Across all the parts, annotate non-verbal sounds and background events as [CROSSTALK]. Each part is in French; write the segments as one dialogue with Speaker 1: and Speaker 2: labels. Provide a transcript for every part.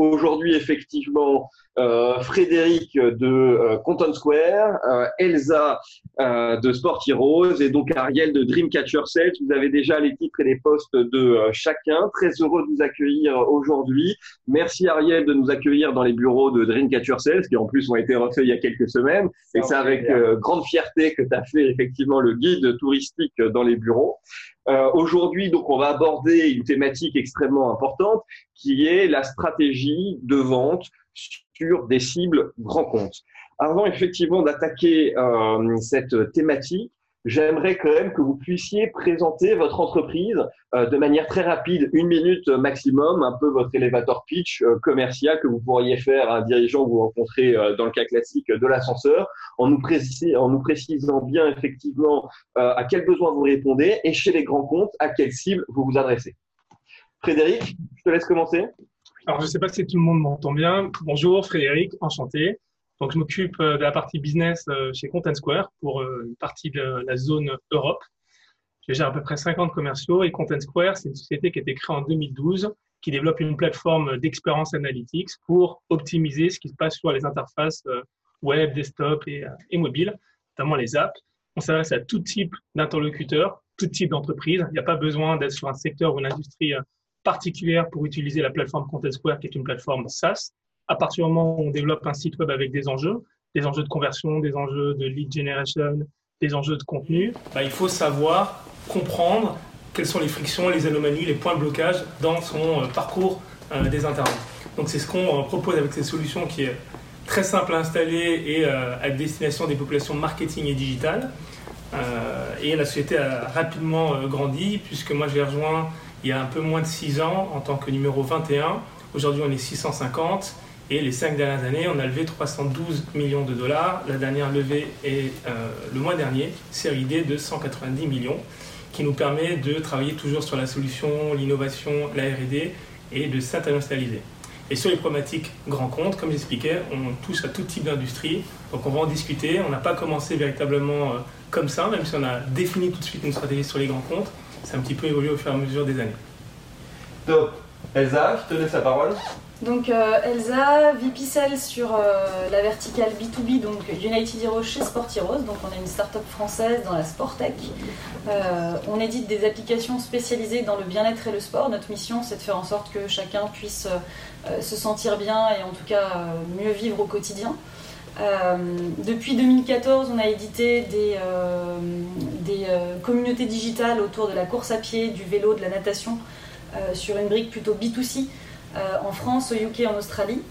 Speaker 1: Aujourd'hui, effectivement, euh, Frédéric de euh, Content Square, euh, Elsa de Sport Heroes et donc Ariel de Dreamcatcher Sales. Vous avez déjà les titres et les postes de chacun. Très heureux de vous accueillir aujourd'hui. Merci Ariel de nous accueillir dans les bureaux de Dreamcatcher Sales qui en plus ont été refaits il y a quelques semaines. Et c'est avec grande fierté que tu as fait effectivement le guide touristique dans les bureaux. Euh, Aujourd'hui, donc, on va aborder une thématique extrêmement importante qui est la stratégie de vente sur des cibles grands comptes. Avant effectivement d'attaquer euh, cette thématique, j'aimerais quand même que vous puissiez présenter votre entreprise euh, de manière très rapide, une minute maximum, un peu votre élévateur pitch euh, commercial que vous pourriez faire à un dirigeant que vous rencontrez euh, dans le cas classique de l'ascenseur, en nous, en nous précisant bien effectivement à quels besoins vous répondez et chez les grands comptes, à quelle cible vous vous adressez. Frédéric, je te laisse commencer.
Speaker 2: Alors, je ne sais pas si tout le monde m'entend bien. Bonjour Frédéric, enchanté. Donc, je m'occupe euh, de la partie business euh, chez Content Square pour euh, une partie de la zone Europe. Je gère à peu près 50 commerciaux et Content Square, c'est une société qui a été créée en 2012 qui développe une plateforme d'expérience analytics pour optimiser ce qui se passe sur les interfaces web, desktop et, et mobile, notamment les apps. On s'adresse à tout type d'interlocuteurs, tout type d'entreprise. Il n'y a pas besoin d'être sur un secteur ou une industrie particulière pour utiliser la plateforme Content Square, qui est une plateforme SaaS à partir du moment où on développe un site web avec des enjeux, des enjeux de conversion, des enjeux de lead generation, des enjeux de contenu, bah, il faut savoir comprendre quelles sont les frictions, les anomalies, les points de blocage dans son euh, parcours euh, des internautes. Donc c'est ce qu'on euh, propose avec cette solution qui est très simple à installer et à destination des populations marketing et digital. et la société a rapidement grandi puisque moi j'ai rejoint il y a un peu moins de 6 ans en tant que numéro 21. Aujourd'hui on est 650 et les cinq dernières années, on a levé 312 millions de dollars. La dernière levée est euh, le mois dernier, série D de 190 millions, qui nous permet de travailler toujours sur la solution, l'innovation, la RD et de s'internationaliser. Et sur les problématiques grands comptes, comme j'expliquais, on touche à tout type d'industrie. Donc on va en discuter. On n'a pas commencé véritablement euh, comme ça, même si on a défini tout de suite une stratégie sur les grands comptes. C'est un petit peu évolué au fur et à mesure des années.
Speaker 1: Top. Elsa, je te laisse la parole.
Speaker 3: Donc euh, Elsa, VP Sales sur euh, la verticale B2B, donc United Heroes chez Sport Heroes. Donc on est une start-up française dans la sport tech. Euh, on édite des applications spécialisées dans le bien-être et le sport. Notre mission, c'est de faire en sorte que chacun puisse se sentir bien et en tout cas mieux vivre au quotidien. depuis 2014, on a édité des, des communautés digitales autour de la course à pied, du vélo, de la natation, sur une brique plutôt B2C. Euh, en France, au UK, en Australie.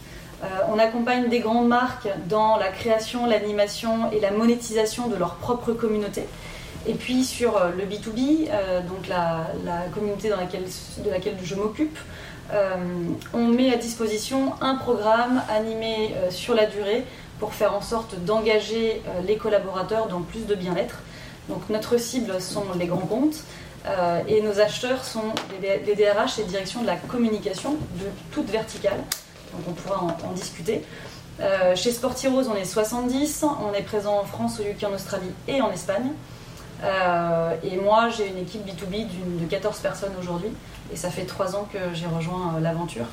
Speaker 3: Euh, on accompagne des grandes marques dans la création, l'animation et la monétisation de leur propre communauté. Et puis sur euh, le B2B, donc la, communauté dans laquelle, de laquelle je m'occupe, on met à disposition un programme animé sur la durée pour faire en sorte d'engager les collaborateurs dans plus de bien-être. Donc notre cible sont les grands comptes, euh, et nos acheteurs sont les, DRH et direction de la communication de toute verticale. Donc on pourra en, discuter. Euh, chez Sportiros, on est 70. On est présent en France, au UK, en Australie et en Espagne. Euh, et moi, j'ai une équipe B2B de 14 personnes aujourd'hui. Et ça fait 3 ans que j'ai rejoint l'aventure.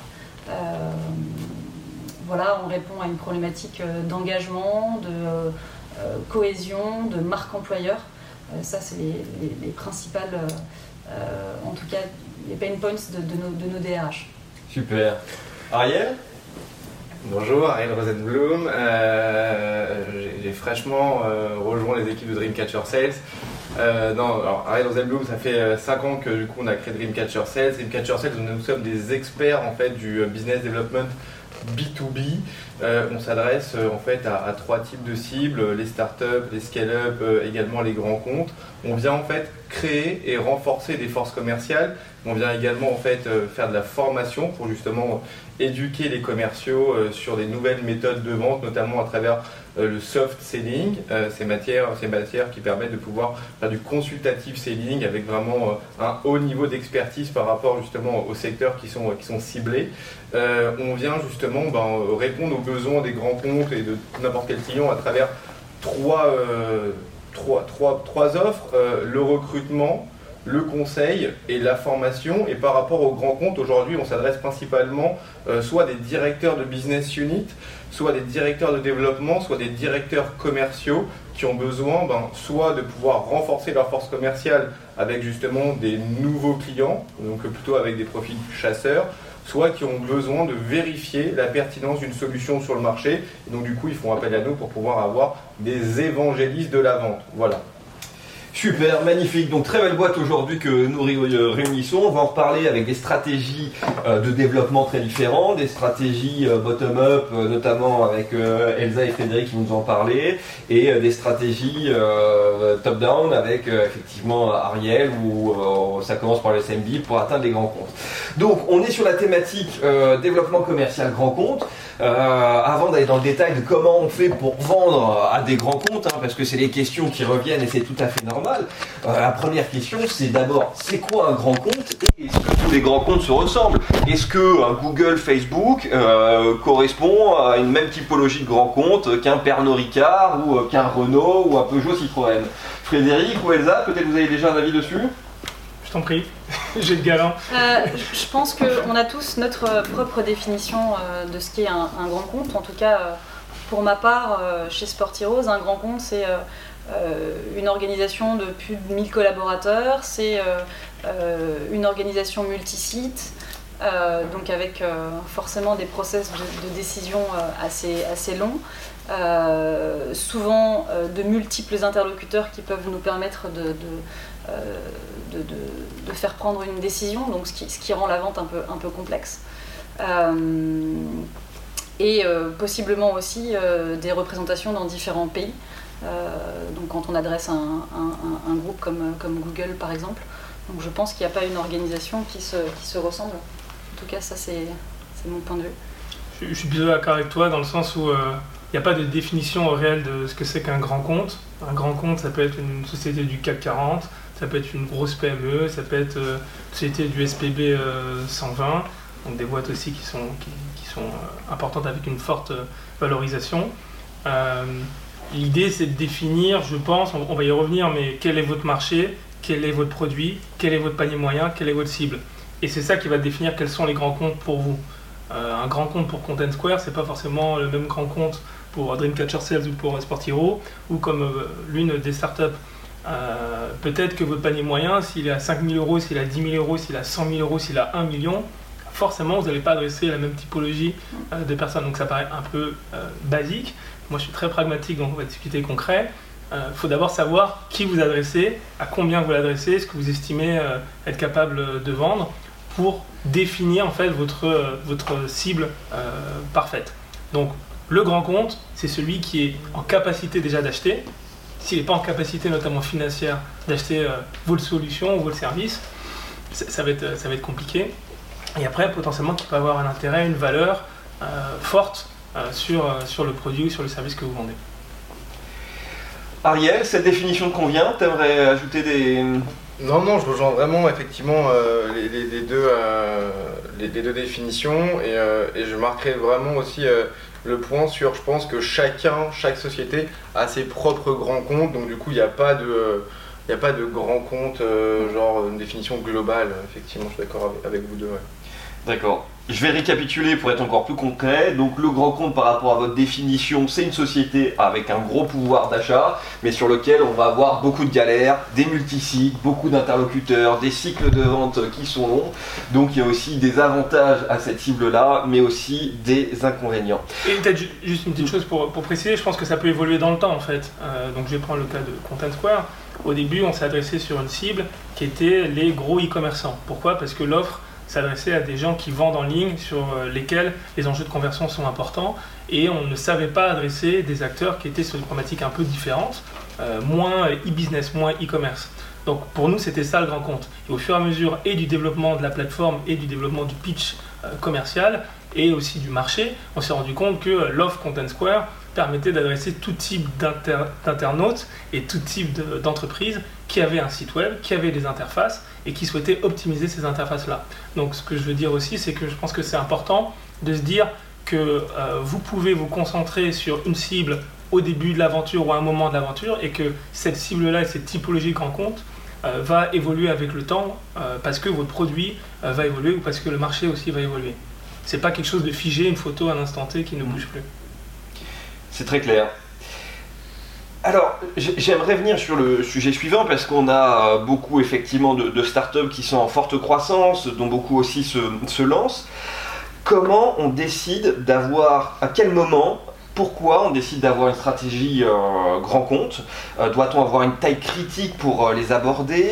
Speaker 3: voilà, on répond à une problématique d'engagement, de cohésion, de marque employeur. Euh, ça, c'est les, principales, euh, euh, en tout cas, les pain points de, nos, DRH.
Speaker 1: Super. Ariel?
Speaker 4: Bonjour, Ariel Rosenblum. j'ai fraîchement rejoint les équipes de Dreamcatcher Sales. non, alors Ariel Rosenblum, ça fait 5 ans que du coup on a créé Dreamcatcher Sales. Dreamcatcher Sales, nous sommes des experts en fait du business development B2B. Euh, on s'adresse euh, en fait à, trois types de cibles, les startups, les scale-up, euh, également les grands comptes. On vient en fait créer et renforcer des forces commerciales. On vient également en fait faire de la formation pour justement éduquer les commerciaux sur des nouvelles méthodes de vente, notamment à travers euh, le soft selling, euh, ces matières, ces matières qui permettent de pouvoir faire du consultative selling avec vraiment euh, un haut niveau d'expertise par rapport justement aux secteurs qui sont, qui sont ciblés. on vient justement ben, répondre aux besoins des grands comptes et de n'importe quel client à travers trois, trois, trois, trois offres, le recrutement, le conseil et la formation. Et par rapport aux grands comptes, aujourd'hui, on s'adresse principalement euh, soit des directeurs de business unit, soit des directeurs de développement, soit des directeurs commerciaux qui ont besoin ben, soit de pouvoir renforcer leur force commerciale avec justement des nouveaux clients, donc plutôt avec des profils chasseurs, soit qui ont besoin de vérifier la pertinence d'une solution sur le marché. Et donc du coup, ils font appel à nous pour pouvoir avoir des évangélistes de la vente. Voilà.
Speaker 1: Super, magnifique. Donc très belle boîte aujourd'hui que nous euh, réunissons. On va en reparler avec des stratégies euh, de développement très différentes, des stratégies euh, bottom-up, notamment avec Elsa et Frédéric qui nous ont parlé, et des stratégies top-down avec effectivement Ariel où ça commence par le SMB pour atteindre les grands comptes. Donc on est sur la thématique développement commercial grand compte. Avant d'aller dans le détail de comment on fait pour vendre à des grands comptes, hein, parce que c'est les questions qui reviennent et c'est tout à fait normal euh, la première question, c'est d'abord, c'est quoi un grand compte et est-ce que tous les grands comptes se ressemblent? Est-ce que un Google, Facebook euh, correspond à une même typologie de grand compte qu'un Pernod Ricard ou euh, qu'un Renault ou un Peugeot Citroën? Frédéric ou Elsa, peut-être vous avez déjà un avis dessus?
Speaker 2: Je t'en prie, [LAUGHS] j'ai le galin.
Speaker 3: je pense qu'on a tous notre propre définition de ce qu'est un, un, grand compte. En tout cas, pour ma part, chez Sportirose, un grand compte, c'est euh, une organisation de plus de 1000 collaborateurs, c'est euh, euh, une organisation multisite, donc avec forcément des process de, décision assez, assez longs. souvent de multiples interlocuteurs qui peuvent nous permettre de, de faire prendre une décision, donc ce qui, rend la vente un peu, un peu complexe. et possiblement aussi des représentations dans différents pays. Euh, donc quand on adresse un, groupe comme, Google par exemple. Donc je pense qu'il n'y a pas une organisation qui se, qui se ressemble. En tout cas, ça c'est mon point de vue.
Speaker 2: Je, suis plutôt d'accord avec toi dans le sens où euh, il n'y a pas de définition réelle de ce que c'est qu'un grand compte. Un grand compte, ça peut être une société du CAC 40, ça peut être une grosse PME, ça peut être euh, société du SPB 120, donc des boîtes aussi qui sont, sont importantes avec une forte valorisation. L'idée, c'est de définir, je pense, on, va y revenir, mais quel est votre marché, quel est votre produit, quel est votre panier moyen, quelle est votre cible. Et c'est ça qui va définir quels sont les grands comptes pour vous. Euh, un grand compte pour Content Square, c'est pas forcément le même grand compte pour Dreamcatcher Sales ou pour Sport Hero, ou comme euh, l'une des startups. Euh, peut-être que votre panier moyen, s'il est à 5 000 euros, s'il est à 10 000 euros, s'il est à 100 000 euros, s'il est à 1 million, forcément, vous n'allez pas adresser la même typologie de personnes. Donc ça paraît un peu basique, moi, je suis très pragmatique, donc on va discuter concret. Il euh, faut d'abord savoir qui vous adressez, à combien vous l'adressez, ce que vous estimez euh, être capable de vendre pour définir en fait votre, euh, votre cible parfaite. Donc, le grand compte, c'est celui qui est en capacité déjà d'acheter. S'il n'est pas en capacité, notamment financière, d'acheter votre solution ou votre service, ça, va être, ça va être compliqué. Et après, potentiellement, qui peut avoir un intérêt, une valeur forte euh, sur, euh, sur le produit ou sur le service que vous vendez.
Speaker 1: Ariel, cette définition te convient? Tu aimerais ajouter des...
Speaker 4: Non, non, je rejoins vraiment effectivement euh, les, les, deux, les, deux définitions et, et, je marquerai vraiment aussi le point sur, je pense que chacun, chaque société a ses propres grands comptes, donc du coup il n'y a pas de... Grand compte, genre une définition globale, effectivement, je suis d'accord avec, vous deux.
Speaker 1: D'accord. Je vais récapituler pour être encore plus concret. Donc le grand compte par rapport à votre définition, c'est une société avec un gros pouvoir d'achat, mais sur lequel on va avoir beaucoup de galères, des multisites, beaucoup d'interlocuteurs, des cycles de vente qui sont longs. Donc il y a aussi des avantages à cette cible-là, mais aussi des inconvénients.
Speaker 2: Et peut-être juste une petite chose pour, préciser, je pense que ça peut évoluer dans le temps en fait. Euh, donc je vais prendre le cas de Content Square. Au début, on s'est adressé sur une cible qui était les gros e-commerçants. Pourquoi? Parce que l'offre s'adresser à des gens qui vendent en ligne sur euh, lesquels les enjeux de conversion sont importants et on ne savait pas adresser des acteurs qui étaient sur des problématiques un peu différentes, euh, moins e-business, moins e-commerce. Donc pour nous, c'était ça le grand compte. Et au fur et à mesure et du développement de la plateforme et du développement du pitch euh, commercial et aussi du marché, on s'est rendu compte que l'offre Content Square permettait d'adresser tout type d'internautes et tout type d'entreprises qui avaient un site web, qui avaient des interfaces et qui souhaitaient optimiser ces interfaces-là. Donc ce que je veux dire aussi, c'est que je pense que c'est important de se dire que euh, vous pouvez vous concentrer sur une cible au début de l'aventure ou à un moment de l'aventure et que cette cible-là et cette typologie grand compte va évoluer avec le temps parce que votre produit va évoluer ou parce que le marché aussi va évoluer. C'est pas quelque chose de figé, une photo à l'instant T qui ne bouge plus.
Speaker 1: C'est très clair. Alors, j'aimerais venir sur le sujet suivant parce qu'on a beaucoup effectivement de, startups qui sont en forte croissance, dont beaucoup aussi se, lancent. Comment on décide d'avoir, à quel moment, pourquoi on décide d'avoir une stratégie euh, grand compte? Euh, Doit-on avoir une taille critique pour euh, les aborder?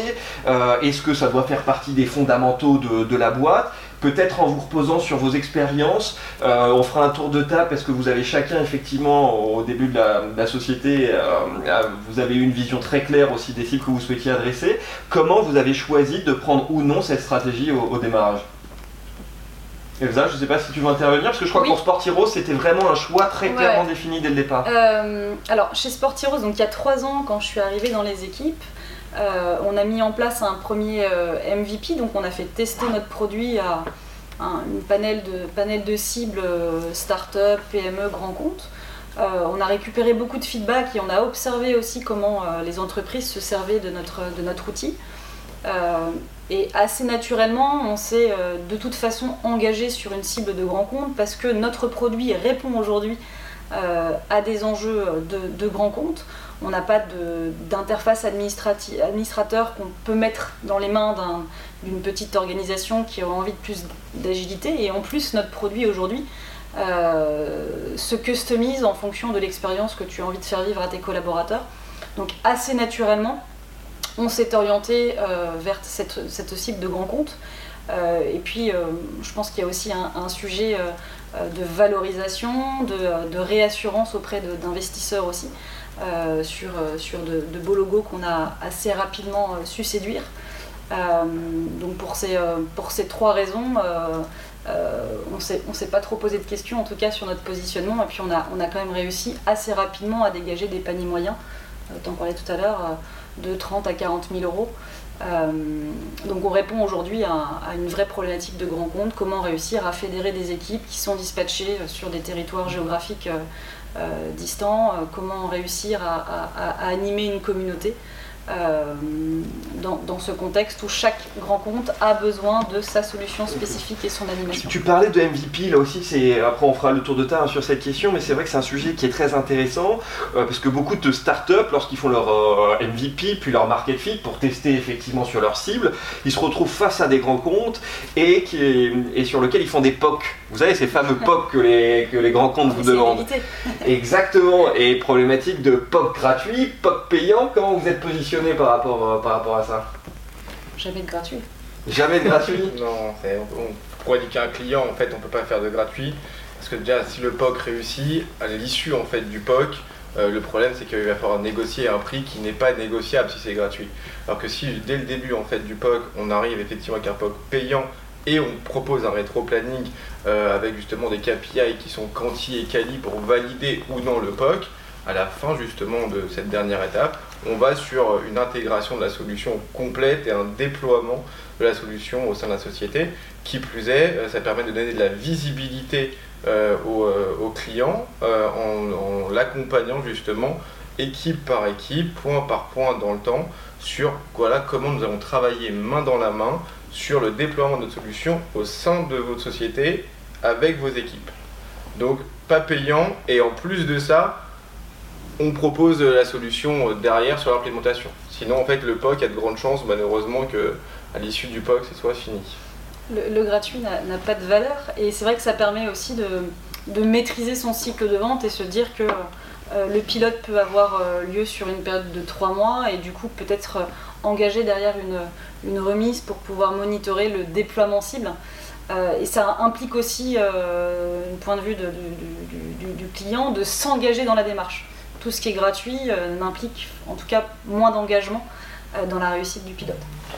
Speaker 1: Est-ce que ça doit faire partie des fondamentaux de la boîte? Peut-être en vous reposant sur vos expériences. Euh, on fera un tour de table parce que vous avez chacun effectivement au début de la, société, euh, euh, vous avez eu une vision très claire aussi des cibles que vous souhaitiez adresser. Comment vous avez choisi de prendre ou non cette stratégie au, démarrage? Elsa, je ne sais pas si tu veux intervenir, parce que je crois que pour Sportiro, c'était vraiment un choix très clairement défini dès le départ.
Speaker 3: alors, chez Sportiro, donc il y a trois ans, quand je suis arrivée dans les équipes, euh, on a mis en place un premier euh, MVP, donc on a fait tester notre produit à un panel de, panel de cibles euh, start-up, PME, grand compte. on a récupéré beaucoup de feedback et on a observé aussi comment les entreprises se servaient de notre, outil. et assez naturellement, on s'est de toute façon engagé sur une cible de grand compte parce que notre produit répond aujourd'hui à des enjeux de, de grand compte. On n'a pas d'interface administrateur qu'on peut mettre dans les mains d'une petite organisation qui a envie de plus d'agilité. Et en plus, notre produit aujourd'hui euh, se customise en fonction de l'expérience que tu as envie de faire vivre à tes collaborateurs. Donc assez naturellement, on s'est orienté euh, vers cette, cible de grand compte. Euh, et puis, je pense qu'il y a aussi un, sujet de valorisation, de réassurance auprès d'investisseurs aussi. Euh, sur, euh, de, beaux logos qu'on a assez rapidement euh, su séduire. donc pour ces, trois raisons, on ne s'est pas trop posé de questions en tout cas sur notre positionnement et puis on a, quand même réussi assez rapidement à dégager des paniers moyens, tu en parlais tout à l'heure, de 30 à 40 000 euros. Donc on répond aujourd'hui à, une vraie problématique de grand compte, comment réussir à fédérer des équipes qui sont dispatchées sur des territoires géographiques euh, distants, euh, comment réussir à, animer une communauté? Euh, dans, ce contexte où chaque grand compte a besoin de sa solution spécifique et son animation.
Speaker 1: Tu, parlais de MVP, là aussi, c'est après on fera le tour de table sur cette question, mais c'est vrai que c'est un sujet qui est très intéressant parce que beaucoup de startups, lorsqu'ils font leur MVP puis leur market fit pour tester effectivement sur leur cible, ils se retrouvent face à des grands comptes et, qui, et sur lesquels ils font des POC. Vous savez, ces fameux [LAUGHS] POC que les, que les grands comptes vous demandent. Exactement, et problématique de POC gratuit, POC payant, comment vous êtes positionné par rapport, euh, par rapport à ça
Speaker 3: Jamais de gratuit.
Speaker 1: Jamais de gratuit? [LAUGHS]
Speaker 4: Non, on, pour indiquer un client, en fait, on peut pas faire de gratuit. Parce que déjà, si le POC réussit, à l'issue en fait, du POC, euh, le problème c'est qu'il va falloir négocier un prix qui n'est pas négociable si c'est gratuit. Alors que si dès le début en fait du POC, on arrive effectivement avec un POC payant et on propose un rétro-planning euh, avec justement des KPI qui sont quanti et quali pour valider ou non le POC, à la fin justement de cette dernière étape, on va sur une intégration de la solution complète et un déploiement de la solution au sein de la société. Qui plus est, euh, ça permet de donner de la visibilité euh, aux, clients en, l'accompagnant justement équipe par équipe, point par point dans le temps, sur voilà, comment nous allons travailler main dans la main sur le déploiement de notre solution au sein de votre société avec vos équipes. Donc pas payant et en plus de ça, on propose la solution derrière sur l'implémentation. Sinon en fait le POC a de grandes chances malheureusement que à l'issue du POC ce soit fini.
Speaker 3: Le, gratuit n'a pas de valeur et c'est vrai que ça permet aussi de, maîtriser son cycle de vente et se dire que euh, le pilote peut avoir euh, lieu sur une période de trois mois et du coup peut-être euh, engager derrière une, remise pour pouvoir monitorer le déploiement cible. Euh, et ça implique aussi, euh, un point de vue du, client, de s'engager dans la démarche. Tout ce qui est gratuit euh, n'implique en tout cas moins d'engagement dans la réussite du pilote.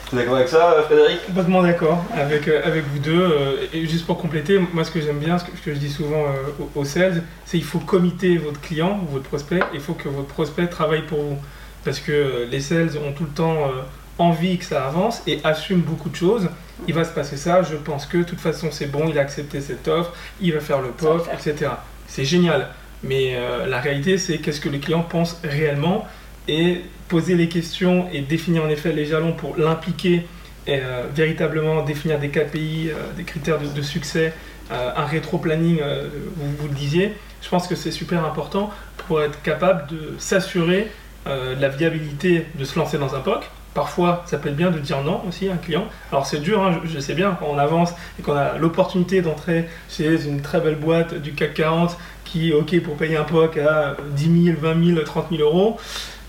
Speaker 1: Tu es d'accord avec ça, Frédéric?
Speaker 2: Complètement d'accord avec, avec vous deux. et juste pour compléter, moi ce que j'aime bien, ce que, je dis souvent aux, sales, c'est qu'il faut comiter votre client, votre prospect, il faut que votre prospect travaille pour vous. Parce que les sales ont tout le temps envie que ça avance et assume beaucoup de choses, il va se passer ça, je pense que de toute façon c'est bon, il a accepté cette offre, il va faire le POF, etc. C'est génial. Mais euh, la réalité, c'est qu'est-ce que les clients pensent réellement et poser les questions et définir en effet les jalons pour l'impliquer et euh, véritablement définir des KPI, euh, des critères de, succès, un rétro-planning, vous, vous, le disiez, je pense que c'est super important pour être capable de s'assurer de la viabilité de se lancer dans un POC. Parfois, ça peut être bien de dire non aussi à un client. Alors c'est dur, hein, je, sais bien, quand on avance et qu'on a l'opportunité d'entrer chez une très belle boîte du CAC 40 qui est OK pour payer un POC à 10 000, 20 000, 30 000 euros,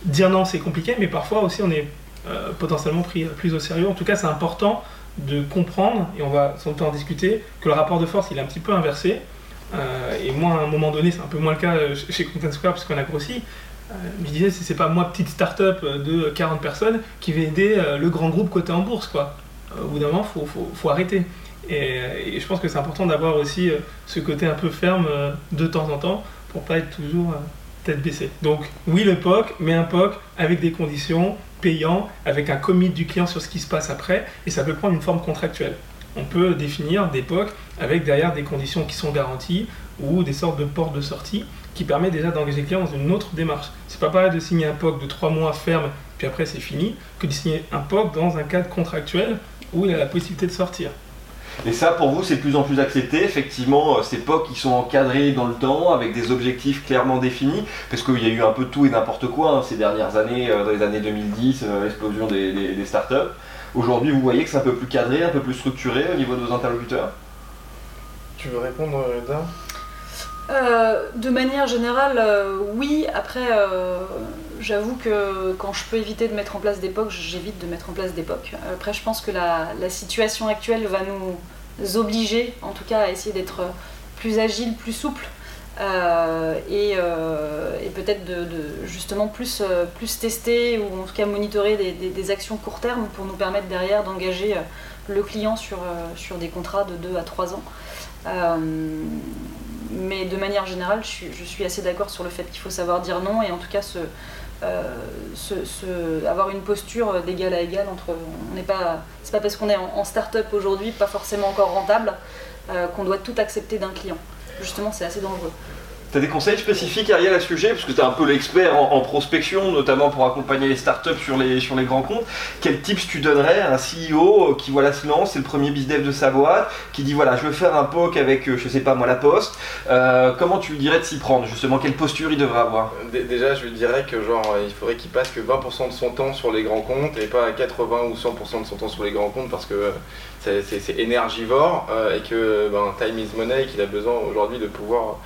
Speaker 2: dire non c'est compliqué, mais parfois aussi on est euh, potentiellement pris plus au sérieux. En tout cas, c'est important de comprendre, et on va sans doute en discuter, que le rapport de force il est un petit peu inversé. Euh, et moi, à un moment donné, c'est un peu moins le cas euh, chez Content Square parce qu'on a grossi. Je disais, c'est pas moi, petite start-up de 40 personnes, qui vais aider le grand groupe côté en bourse. Quoi. au bout d'un moment, il faut, faut, arrêter. Et, et, je pense que c'est important d'avoir aussi ce côté un peu ferme de temps en temps pour pas être toujours tête baissée. Donc, oui, le POC, mais un POC avec des conditions payant avec un commit du client sur ce qui se passe après et ça peut prendre une forme contractuelle. On peut définir des POC avec derrière des conditions qui sont garanties ou des sortes de portes de sortie qui permettent déjà d'engager le client dans une autre démarche. C'est pas pareil de signer un POC de trois mois ferme puis après c'est fini que de signer un POC dans un cadre contractuel où il a la possibilité de sortir.
Speaker 1: Et ça, pour vous, c'est de plus en plus accepté. Effectivement, euh, ces POC qui sont encadrés dans le temps, avec des objectifs clairement définis, parce qu'il y a eu un peu tout et n'importe quoi hein, ces dernières années, euh, dans les années 2010, euh, l'explosion des, des, startups. Aujourd'hui, vous voyez que c'est un peu plus cadré, un peu plus structuré au niveau de vos interlocuteurs?
Speaker 4: Tu veux répondre, Reda
Speaker 3: de manière générale, oui. Après, j'avoue que quand je peux éviter de mettre en place POC, j'évite de mettre en place POC. Après, je pense que la, situation actuelle va nous obliger, en tout cas, à essayer d'être plus agile, plus souple. Euh, euh, et, peut-être de, justement plus, euh, plus tester ou en tout cas monitorer des, actions court terme pour nous permettre derrière d'engager le client sur, sur des contrats de 2 à 3 ans. Mais de manière générale, je suis, assez d'accord sur le fait qu'il faut savoir dire non et en tout cas euh, avoir une posture d'égal à égal entre. On n'est pas. C'est pas parce qu'on est en, start-up aujourd'hui, pas forcément encore rentable, euh, qu'on doit tout accepter d'un client. Justement, c'est assez dangereux.
Speaker 1: Tu as des conseils spécifiques, Ariel, à ce sujet Parce que tu es un peu l'expert en, prospection, notamment pour accompagner les startups sur les, sur les grands comptes. Quels tips tu donnerais à un CEO qui voilà, se lance, c'est le premier business de sa boîte, qui dit voilà, je veux faire un POC avec, euh, je sais pas moi, la poste. Euh, comment tu lui dirais de s'y prendre Justement, quelle posture il devrait avoir
Speaker 4: Déjà, je lui dirais que genre, il faudrait qu'il passe que 20% de son temps sur les grands comptes et pas 80 ou 100% de son temps sur les grands comptes parce que euh, c'est énergivore et que ben, time is money et qu'il a besoin aujourd'hui de pouvoir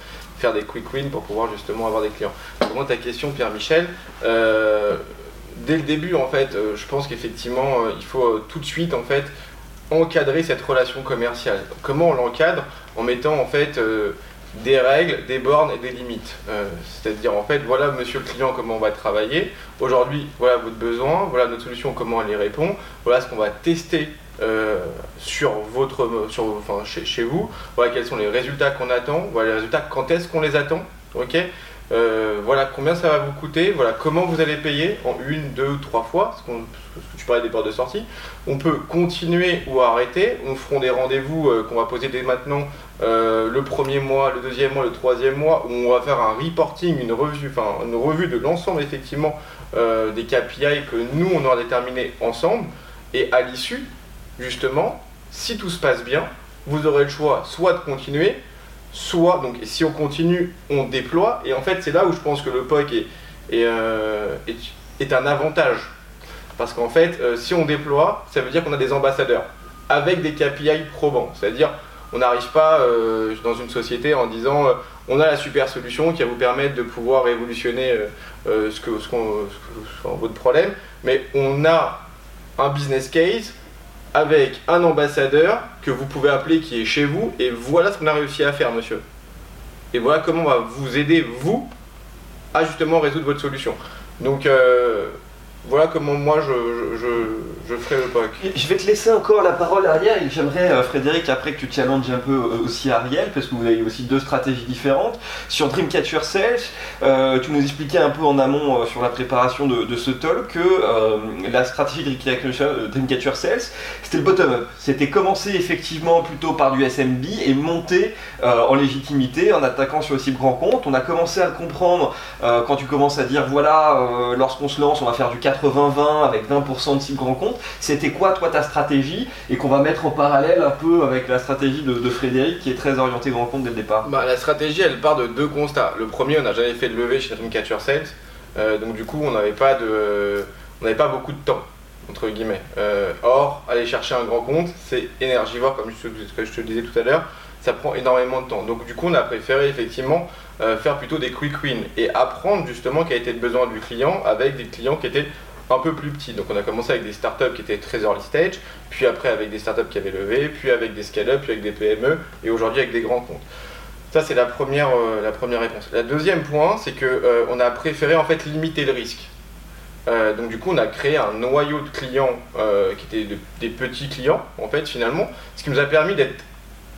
Speaker 4: faire des quick wins pour pouvoir justement avoir des clients. Pour ta question, Pierre-Michel, euh, dès le début, en fait, euh, je pense qu'effectivement, euh, il faut tout de suite, en fait, encadrer cette relation commerciale. Comment on l'encadre? En mettant, en fait, des règles, des bornes et des limites. C'est-à-dire, en fait, voilà, monsieur le client, comment on va travailler. Aujourd'hui, voilà votre besoin, voilà notre solution, comment elle y répond. Voilà ce qu'on va tester euh, sur votre, sur, enfin, chez, vous, voilà quels sont les résultats qu'on attend, voilà les résultats, quand est-ce qu'on les attend, ok. Euh, voilà combien ça va vous coûter, voilà comment vous allez payer en une, deux ou trois fois, parce, que tu parlais des portes de sortie. On peut continuer ou arrêter, on fera des rendez-vous euh, qu'on va poser dès maintenant, le premier mois, le deuxième mois, le troisième mois, où on va faire un reporting, une revue, enfin une revue de l'ensemble effectivement des KPI que nous on aura déterminé ensemble, et à l'issue, justement, si tout se passe bien, vous aurez le choix soit de continuer, soit, donc si on continue, on déploie. Et en fait, c'est là où je pense que le POC est, est, euh, un avantage. Parce qu'en fait, euh, si on déploie, ça veut dire qu'on a des ambassadeurs avec des KPI probants. C'est-à-dire, on n'arrive pas euh, dans une société en disant on a la super solution qui va vous permettre de pouvoir révolutionner ce que, ce votre problème, mais on a un business case avec un ambassadeur que vous pouvez appeler qui est chez vous et voilà ce qu'on a réussi à faire monsieur. Et voilà comment on va vous aider vous à justement résoudre votre solution. Donc euh, voilà comment moi je, ferai le POC.
Speaker 1: Je vais te laisser encore la parole Ariel j'aimerais euh, Frédéric après que tu challenges un peu euh, aussi Ariel parce que vous avez aussi deux stratégies différentes. Sur Dreamcatcher Sales, euh, tu nous expliquais un peu en amont sur la préparation de, ce talk que la stratégie de Dreamcatcher Sales c'était le bottom-up. C'était commencer effectivement plutôt par du SMB et monter en légitimité en attaquant sur aussi grand compte. On a commencé à comprendre quand tu commences à dire voilà lorsqu'on se lance on va faire du 80-20 avec 20% de cibles grand compte. C'était quoi, toi, ta stratégie Et qu'on va mettre en parallèle un peu avec la stratégie de, Frédéric qui est très orienté grand compte dès le départ?
Speaker 4: Bah, la stratégie, elle part de deux constats. Le premier, on n'a jamais fait de levée chez Dreamcatcher Sales. Euh, donc, du coup, on n'avait pas, de, pas beaucoup de temps entre guillemets. Euh, or, aller chercher un grand compte, c'est énergivore, comme ce que je te disais tout à l'heure, ça prend énormément de temps. Donc du coup, on a préféré effectivement euh, faire plutôt des quick wins et apprendre justement quel était le besoin du client avec des clients qui étaient un peu plus petits. Donc on a commencé avec des startups qui étaient très early stage, puis après avec des startups qui avaient levé, puis avec des scale-up, puis avec des PME, et aujourd'hui avec des grands comptes. Ça c'est la première, euh, la première réponse. La deuxième point, c'est que euh, on a préféré en fait limiter le risque. Donc du coup, on a créé un noyau de clients qui étaient des petits clients en fait finalement, ce qui nous a permis d'être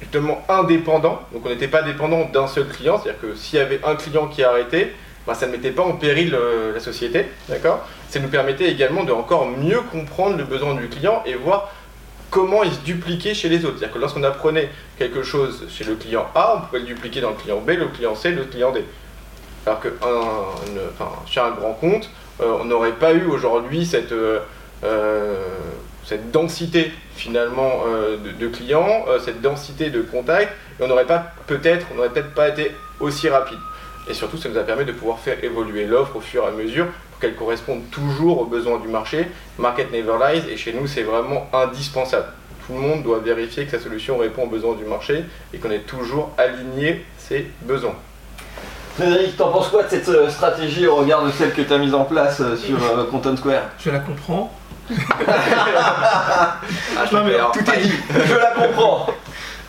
Speaker 4: justement indépendant. Donc on n'était pas dépendant d'un seul client, c'est-à-dire que s'il y avait un client qui arrêtait, bah, ça ne mettait pas en péril la société, d'accord? Ça nous permettait également de encore mieux comprendre le besoin du client et voir comment il se dupliquait chez les autres. C'est-à-dire que lorsqu'on apprenait quelque chose chez le client A, on pouvait le dupliquer dans le client B, le client C, le client D. Alors que chez un grand compte, euh, on n'aurait pas eu aujourd'hui cette, euh, euh, cette densité finalement de, clients, cette densité de contacts, et on n'aurait pas peut-être, on n'aurait peut-être pas été aussi rapide. Et surtout, ça nous a permis de pouvoir faire évoluer l'offre au fur et à mesure qu'elle corresponde toujours aux besoins du marché. Market never lies, et chez nous, c'est vraiment indispensable. Tout le monde doit vérifier que sa solution répond aux besoins du marché et qu'on est toujours aligné ses besoins.
Speaker 1: Frédéric, t'en penses quoi de cette euh, stratégie au regard de celle que tu as mise en place euh, sur euh, Content Square?
Speaker 2: Je la comprends.
Speaker 1: Ah, tout est dit, [LAUGHS] je la comprends.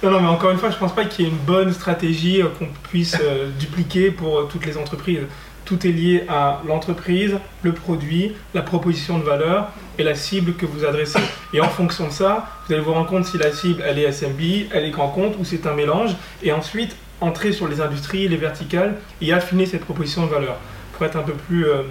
Speaker 2: Non, non, mais encore une fois, je pense pas qu'il y ait une bonne stratégie qu'on puisse dupliquer pour toutes les entreprises tout est lié à l'entreprise, le produit, la proposition de valeur et la cible que vous adressez. Et en fonction de ça, vous allez vous rendre compte si la cible elle est SMB, elle est grand compte ou c'est un mélange. Et ensuite, entrer sur les industries, les verticales et affiner cette proposition de valeur. Pour être un peu plus euh,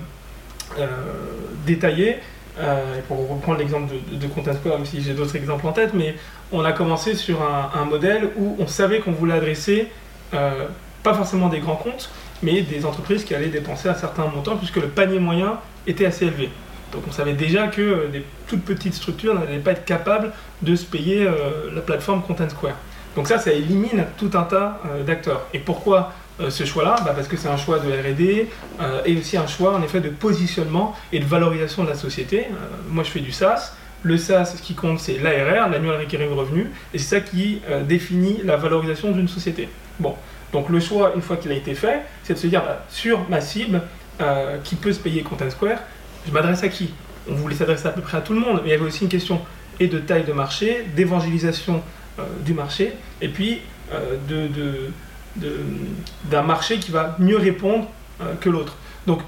Speaker 2: euh, euh, pour reprendre l'exemple de, de Content Square, même si j'ai d'autres exemples en tête, mais on a commencé sur un, modèle où on savait qu'on voulait adresser pas forcément des grands comptes, mais des entreprises qui allaient dépenser un certain montant puisque le panier moyen était assez élevé. Donc on savait déjà que euh, des toutes petites structures n'allaient pas être capables de se payer euh, la plateforme Content Square. Donc ça, ça élimine tout un tas euh, d'acteurs. Et pourquoi ce choix-là bah Parce que c'est un choix de RD et aussi un choix en effet de positionnement et de valorisation de la société. moi je fais du SaaS. Le SaaS, ce qui compte, c'est l'ARR, l'annual recurring revenue, et c'est ça qui définit la valorisation d'une société. Bon, donc le choix, une fois qu'il a été fait, c'est de se dire, bah, sur ma cible, euh, qui peut se payer Content Square, je m'adresse à qui? On voulait s'adresser à peu près à tout le monde, mais il y avait aussi une question et de taille de marché, d'évangélisation euh, du marché, et puis euh, d'un marché qui va mieux répondre que l'autre. Donc,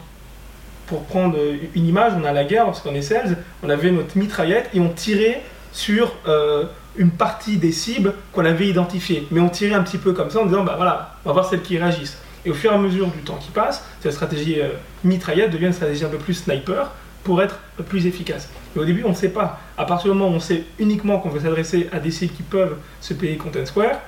Speaker 2: pour prendre une image, on a la guerre, lorsqu'on est sales, on avait notre mitraillette et on tirait sur une partie des cibles qu'on avait identifiées. Mais on tirait un petit peu comme ça en disant, bah voilà, on va voir celles qui réagissent. Et au fur et à mesure du temps qui passe, cette stratégie euh, mitraillette devient une stratégie un peu plus sniper pour être plus efficace. Et au début, on ne sait pas. À partir du moment où on sait uniquement qu'on veut s'adresser à des cibles qui peuvent se payer Content Square,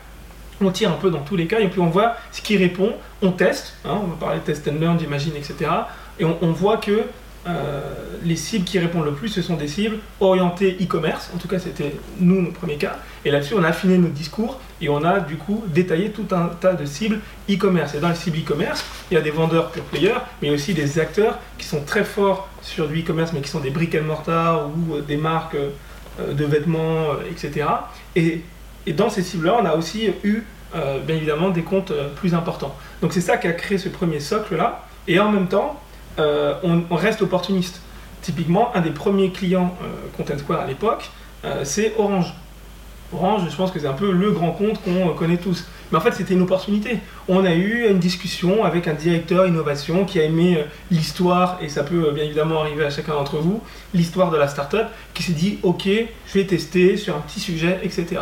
Speaker 2: on tire un peu dans tous les cas et puis on voit ce qui répond, on teste, hein, on va parler test and learn, j'imagine, etc. Et on, voit que euh, les cibles qui répondent le plus, ce sont des cibles orientées e-commerce. En tout cas, c'était nous, nos premiers cas. Et là-dessus, on a affiné notre discours et on a du coup détaillé tout un tas de cibles e-commerce. Et dans les cibles e-commerce, il y a des vendeurs pure players, mais aussi des acteurs qui sont très forts sur du e-commerce, mais qui sont des brick and mortar ou euh, des marques euh, de vêtements, etc. Et, dans ces cibles-là, on a aussi eu, bien évidemment, des comptes plus importants. Donc c'est ça qui a créé ce premier socle-là. Et en même temps, euh, on, reste opportuniste. Typiquement, un des premiers clients euh, Content Square à l'époque, euh, c'est Orange. Orange, je pense que c'est un peu le grand compte qu'on connaît tous. Mais en fait, c'était une opportunité. On a eu une discussion avec un directeur innovation qui a aimé euh, l'histoire, et ça peut euh, bien évidemment arriver à chacun d'entre vous, l'histoire de la startup, qui s'est dit Ok, je vais tester sur un petit sujet, etc.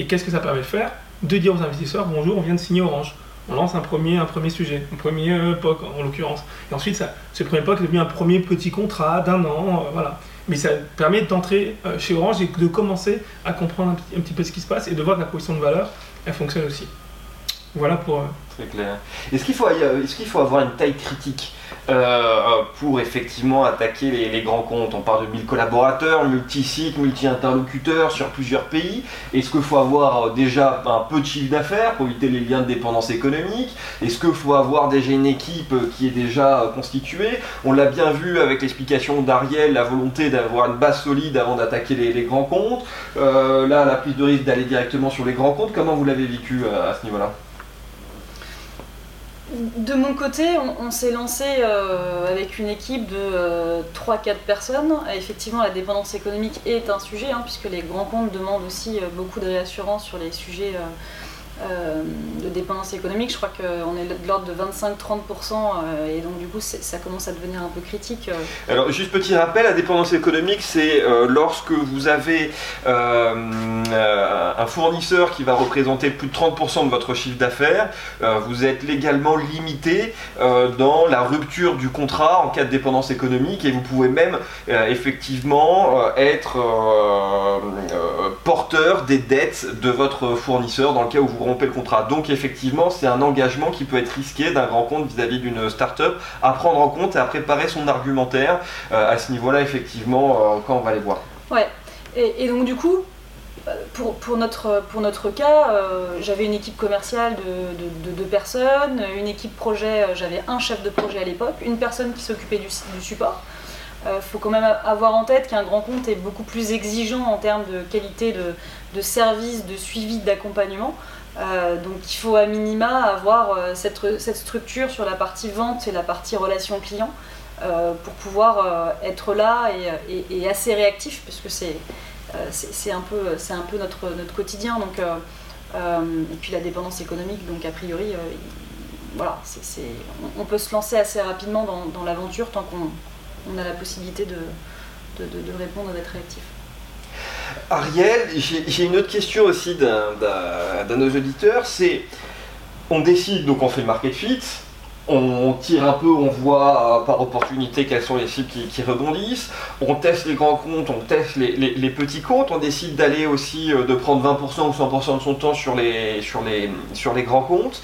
Speaker 2: Et qu'est-ce que ça permet de faire De dire aux investisseurs Bonjour, on vient de signer Orange. On lance un premier, un premier sujet, un premier euh, POC en l'occurrence. Et ensuite, ça, ce premier POC est devenu un premier petit contrat d'un an. voilà mais ça permet d'entrer euh, chez Orange et de commencer à comprendre un petit, peu ce qui se passe et de voir que la position de valeur, elle fonctionne aussi. Voilà pour... Euh,
Speaker 1: Très clair. Est-ce qu'il faut, est qu'il faut avoir une taille critique euh, pour effectivement attaquer les, grands comptes? On parle de 1000 collaborateurs, multi-sites, multi-interlocuteurs sur plusieurs pays. Est-ce qu'il faut avoir euh, déjà un peu de chiffre d'affaires pour éviter les liens de dépendance économique? Est-ce qu'il faut avoir déjà une équipe qui est déjà euh, constituée? On l'a bien vu avec l'explication d'Ariel, la volonté d'avoir une base solide avant d'attaquer les, grands comptes. là, la prise de risque d'aller directement sur les grands comptes, comment vous l'avez vécu à ce niveau-là?
Speaker 3: De mon côté, on, s'est lancé euh, avec une équipe de 3-4 euh, personnes. Effectivement, la dépendance économique est un sujet, hein, puisque les grands comptes demandent aussi euh, beaucoup de réassurance sur les sujets euh, de dépendance économique. Je crois qu'on est de l'ordre de 25-30% euh, et donc du coup ça commence à devenir un peu critique.
Speaker 1: Euh. Alors juste petit rappel, la dépendance économique c'est lorsque vous avez un fournisseur qui va représenter plus de 30% de votre chiffre d'affaires, vous êtes légalement limité dans la rupture du contrat en cas de dépendance économique et vous pouvez même effectivement être porteur des dettes de votre fournisseur dans le cas où vous le contrat. Donc effectivement, c'est un engagement qui peut être risqué d'un grand compte vis-à-vis d'une start-up à prendre en compte et à préparer son argumentaire euh, à ce niveau-là, effectivement, euh, quand on va les voir.
Speaker 3: Ouais. Et, donc du coup, euh, pour, notre, pour notre cas, j'avais une équipe commerciale de, deux personnes, une équipe projet, j'avais un chef de projet à l'époque, une personne qui s'occupait du, du, support. Il faut quand même avoir en tête qu'un grand compte est beaucoup plus exigeant en termes de qualité de, de service, de suivi, d'accompagnement. Euh, donc il faut à minima avoir euh, cette, structure sur la partie vente et la partie relation client euh, pour pouvoir être là et, assez réactif puisque c'est un peu, notre, quotidien. Donc, et puis la dépendance économique, donc a priori, voilà, on, peut se lancer assez rapidement dans, l'aventure tant qu'on on a la possibilité de, de, de, de répondre, d'être réactif.
Speaker 1: Ariel, j'ai une autre question aussi d'un de nos auditeurs, c'est on décide, donc on fait le market fit, on tire un peu, on voit euh, par opportunité quelles sont les cibles qui, rebondissent, on teste les grands comptes, on teste les, petits comptes, on décide d'aller aussi, euh, de prendre 20% ou 100% de son temps sur les, sur, les, sur les grands comptes.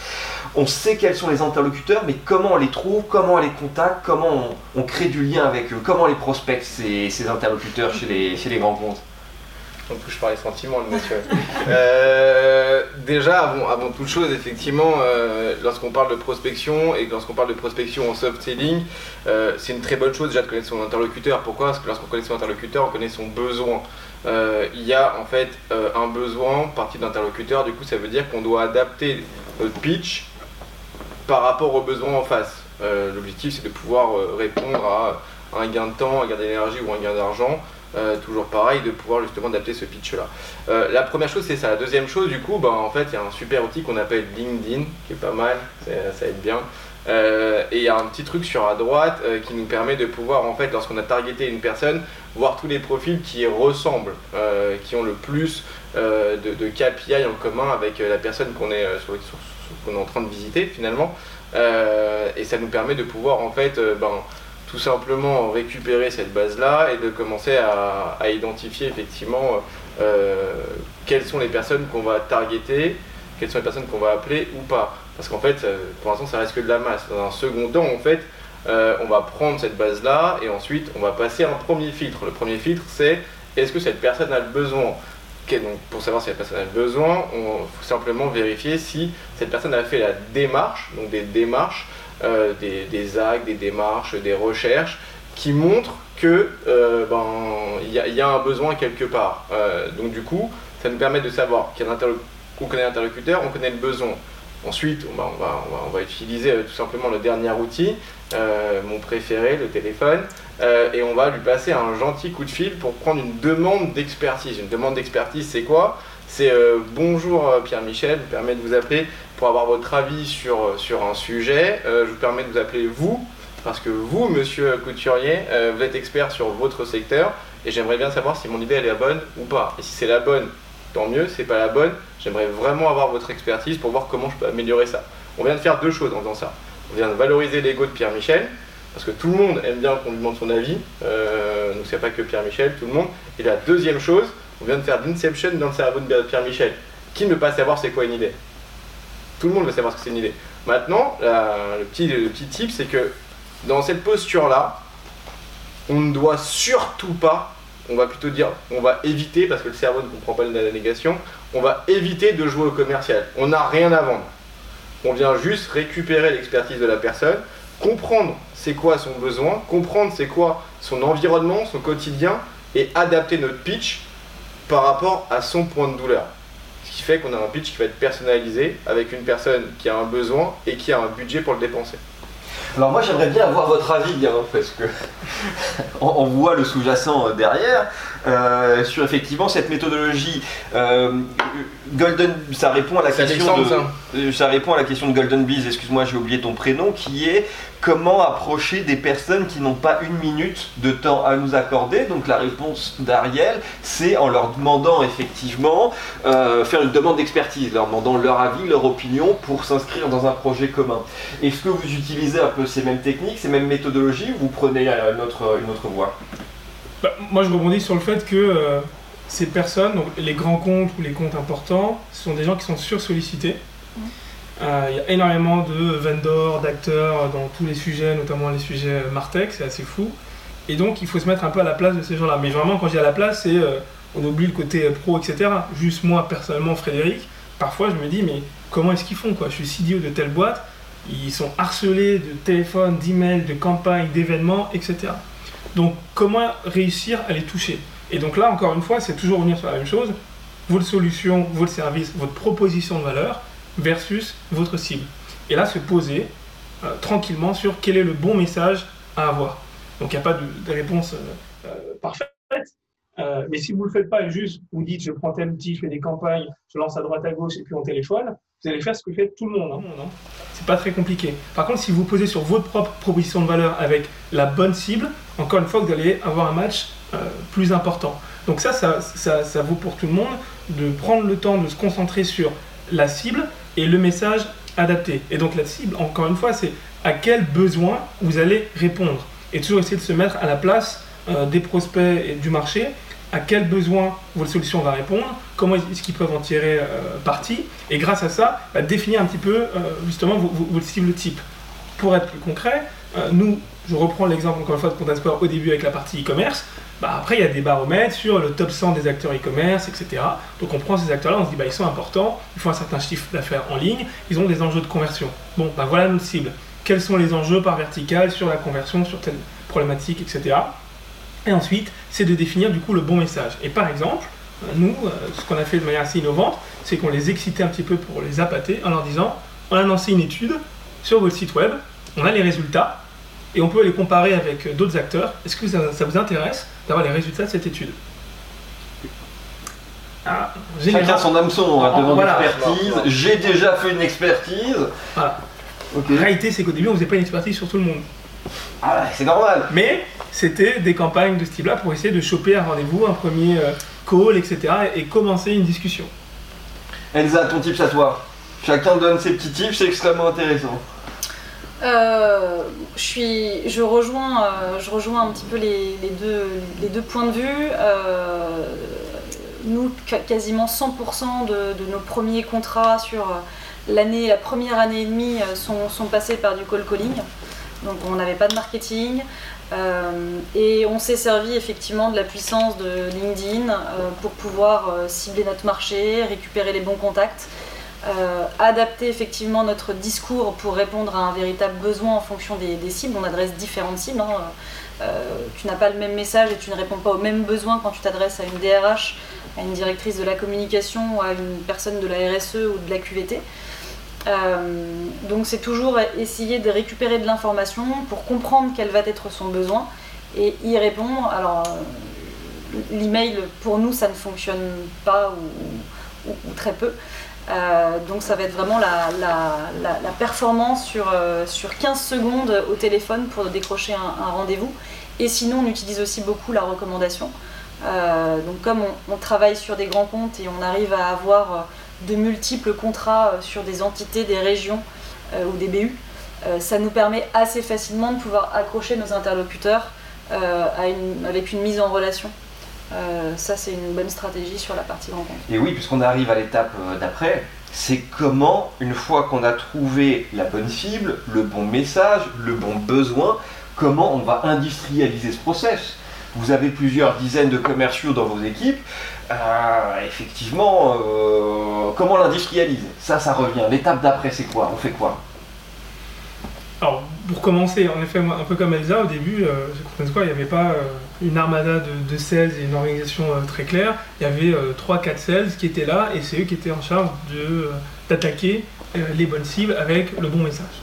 Speaker 1: On sait quels sont les interlocuteurs, mais comment on les trouve, comment on les contacte, comment on, crée du lien avec eux, comment on les prospecte ces, ces interlocuteurs chez les, chez les grands comptes?
Speaker 4: On touche par les sentiments, monsieur. [LAUGHS] Euh, déjà, avant, toute chose, effectivement, euh, lorsqu'on parle de prospection et lorsqu'on parle de prospection en soft selling, euh, c'est une très bonne chose déjà de connaître son interlocuteur. Pourquoi? Parce que lorsqu'on connaît son interlocuteur, on connaît son besoin. il y a en fait un besoin partie d'interlocuteur, du coup, ça veut dire qu'on doit adapter notre pitch par rapport aux besoins en face. L'objectif, c'est de pouvoir répondre à un gain de temps, un gain d'énergie ou un gain d'argent euh, toujours pareil, de pouvoir justement adapter ce pitch-là. Euh, la première chose, c'est ça. La deuxième chose, du coup, bah, en fait, il y a un super outil qu'on appelle LinkedIn, qui est pas mal, ça aide bien. Euh, et il y a un petit truc sur à droite qui nous permet de pouvoir, en fait, lorsqu'on a targeté une personne, voir tous les profils qui ressemblent, qui ont le plus de, KPI en commun avec la personne qu'on est, qu'on est en train de visiter finalement. et ça nous permet de pouvoir, en fait, ben, tout simplement récupérer cette base-là et de commencer à, identifier effectivement euh, quelles sont les personnes qu'on va targeter, quelles sont les personnes qu'on va appeler ou pas. Parce qu'en fait, pour l'instant, ça reste que de la masse. Dans un second temps, en fait, euh, on va prendre cette base-là et ensuite on va passer un premier filtre. Le premier filtre, c'est est-ce que cette personne a le besoin? Donc, pour savoir si la personne a le besoin, on faut simplement vérifier si cette personne a fait la démarche, donc des démarches euh, des, actes, des démarches, des recherches qui montrent que euh, ben il y, a un besoin quelque part. Euh, donc du coup, ça nous permet de savoir qu'on connaît l'interlocuteur, on connaît le besoin. Ensuite, on va, utiliser tout simplement le dernier outil, mon préféré, le téléphone. et on va lui passer un gentil coup de fil pour prendre une demande d'expertise. Une demande d'expertise, c'est quoi? C'est bonjour Pierre-Michel, je me permets de vous appeler pour avoir votre avis sur, sur un sujet. je vous permets de vous appeler vous, parce que vous, monsieur Couturier, vous êtes expert sur votre secteur et j'aimerais bien savoir si mon idée est la bonne ou pas. Et si c'est la bonne, tant mieux, c'est pas la bonne, j'aimerais vraiment avoir votre expertise pour voir comment je peux améliorer ça. On vient de faire deux choses en faisant ça. On vient de valoriser l'ego de Pierre-Michel, parce que tout le monde aime bien qu'on lui demande son avis, euh, donc c'est pas que Pierre-Michel, tout le monde. Et la deuxième chose, on vient de faire l'inception dans le cerveau de Pierre-Michel. Qui ne veut pas savoir c'est quoi une idée? Tout le monde veut savoir ce que c'est une idée. Maintenant, le, petit, le petit tip, c'est que dans cette posture-là, on ne doit surtout pas, on va plutôt dire, on va éviter, parce que le cerveau ne comprend pas la négation, on va éviter de jouer au commercial. On n'a rien à vendre. On vient juste récupérer l'expertise de la personne, comprendre c'est quoi son besoin, comprendre c'est quoi son environnement, son quotidien, et adapter notre pitch par rapport à son point de douleur. Qui fait qu'on a un pitch qui va être personnalisé avec une personne qui a un besoin et qui a un budget pour le dépenser.
Speaker 1: Alors moi j'aimerais bien avoir votre avis, hein, parce que [LAUGHS] on, voit le sous-jacent euh, derrière. Euh, sur effectivement cette méthodologie. Euh, Golden, ça répond à la question de, ça répond à la question de Golden Bees. Excuse-moi, j'ai oublié ton prénom, qui est comment approcher des personnes qui n'ont pas une minute de temps à nous accorder. Donc la réponse d'Ariel, c'est en leur demandant effectivement faire une demande d'expertise, leur demandant leur avis, leur opinion pour s'inscrire dans un projet commun. Est-ce que vous utilisez un peu ces mêmes techniques, ces mêmes méthodologies, ou vous prenez une autre, une autre voie?
Speaker 2: Bah, moi, je rebondis sur le fait que euh, ces personnes, donc les grands comptes ou les comptes importants, ce sont des gens qui sont sursollicités. Euh, il y a énormément de vendors, d'acteurs dans tous les sujets, notamment les sujets Martech, c'est assez fou. Et donc, il faut se mettre un peu à la place de ces gens-là. Mais vraiment, quand je dis à la place, c'est euh, on oublie le côté pro, etc. Juste moi, personnellement, Frédéric, parfois, je me dis, mais comment est-ce qu'ils font quoi? Je suis CDO de telle boîte, ils sont harcelés de téléphones, d'emails, de campagnes, d'événements, etc. Donc comment réussir à les toucher? Et donc là, encore une fois, c'est toujours revenir sur la même chose. Votre solution, votre service, votre proposition de valeur versus votre cible. Et là, se poser euh, tranquillement sur quel est le bon message à avoir. Donc il n'y a pas de, réponse euh, euh, parfaite. mais si vous ne le faites pas et juste vous dites je prends tel outil, je fais des campagnes, je lance à droite à gauche et puis on téléphone, vous allez faire ce que fait tout le monde. Hein. Ce C'est pas très compliqué. Par contre, si vous posez sur votre propre proposition de valeur avec la bonne cible, encore une fois, vous allez avoir un match euh, plus important. Donc ça ça, ça, vaut pour tout le monde de prendre le temps de se concentrer sur la cible et le message adapté. Et donc la cible, encore une fois, c'est à quel besoin vous allez répondre. Et toujours essayer de se mettre à la place euh, des prospects et du marché à quel besoin votre solution va répondre, comment est-ce qu'ils peuvent en tirer euh, parti, et grâce à ça, bah, définir un petit peu justement votre cible type. Pour être plus concret, euh, nous, je reprends l'exemple encore une fois de Content au début avec la partie e-commerce, bah, après il y a des baromètres sur le top 100 des acteurs e-commerce, etc. Donc on prend ces acteurs-là, on se dit bah, ils sont importants, ils font un certain chiffre d'affaires en ligne, ils ont des enjeux de conversion. Bon, bah, voilà notre cible. Quels sont les enjeux par vertical sur la conversion, sur telle problématique, etc. Et ensuite, c'est de définir du coup le bon message. Et par exemple, nous, euh, ce qu'on a fait de manière assez innovante, c'est qu'on les excitait un petit peu pour les appâter en leur disant on a lancé une étude sur votre site web, on a les résultats et on peut les comparer avec d'autres acteurs. Est-ce que ça, vous intéresse d'avoir les résultats de cette étude?
Speaker 1: Ah, Chacun son hameçon, on va demander expertise. J'ai déjà fait une expertise.
Speaker 2: Voilà. La réalité, c'est qu'au début, on faisait pas une expertise sur tout le monde.
Speaker 1: Ah c'est normal.
Speaker 2: Mais c'était des campagnes de ce type-là pour essayer de choper un rendez-vous, un premier euh, call, etc. et commencer une discussion.
Speaker 1: Elsa, ton à toi. Chacun donne ses petits tips, c'est extrêmement intéressant.
Speaker 3: Euh, euh, je rejoins un petit peu les, deux, points de vue. nous, quasiment 100% de, nos premiers contrats sur l'année, la première année et demie sont, sont passés par du call calling donc on n'avait pas de marketing. Euh, et on s'est servi effectivement de la puissance de LinkedIn euh, pour pouvoir euh, cibler notre marché, récupérer les bons contacts, adapter effectivement notre discours pour répondre à un véritable besoin en fonction des, cibles. On adresse différentes cibles. Hein. tu n'as pas le même message et tu ne réponds pas aux mêmes besoins quand tu t'adresses à une DRH, à une directrice de la communication ou à une personne de la RSE ou de la QVT. Euh, donc c'est toujours essayer de récupérer de l'information pour comprendre quel va être son besoin et il répond. Alors, l'email, pour nous, ça ne fonctionne pas ou, très peu. Donc ça va être vraiment la, performance sur, sur 15 secondes au téléphone pour décrocher un rendez-vous. Et sinon, on utilise aussi beaucoup la recommandation. Euh, donc comme on, travaille sur des grands comptes et on arrive à avoir euh, de multiples contrats euh, sur des entités, des régions ou des BU, ça nous permet assez facilement de pouvoir accrocher nos interlocuteurs avec une mise en relation. Ça, c'est une bonne stratégie sur la partie compte.
Speaker 1: Et oui, puisqu'on arrive à l'étape d'après, c'est comment, une fois qu'on a trouvé la bonne cible, le bon message, le bon besoin, comment on va industrialiser ce process. Vous avez plusieurs dizaines de commerciaux dans vos équipes. Euh, effectivement, euh, comment l'industrialiser? Ça, ça revient. L'étape d'après, c'est quoi? On fait quoi?
Speaker 2: Alors, pour commencer, en effet, un peu comme Elsa, au début, euh, il n'y avait pas une armada de, sales et une organisation très claire. Il y avait 3-4 sales qui étaient là et c'est eux qui étaient en charge d'attaquer les bonnes cibles avec le bon message.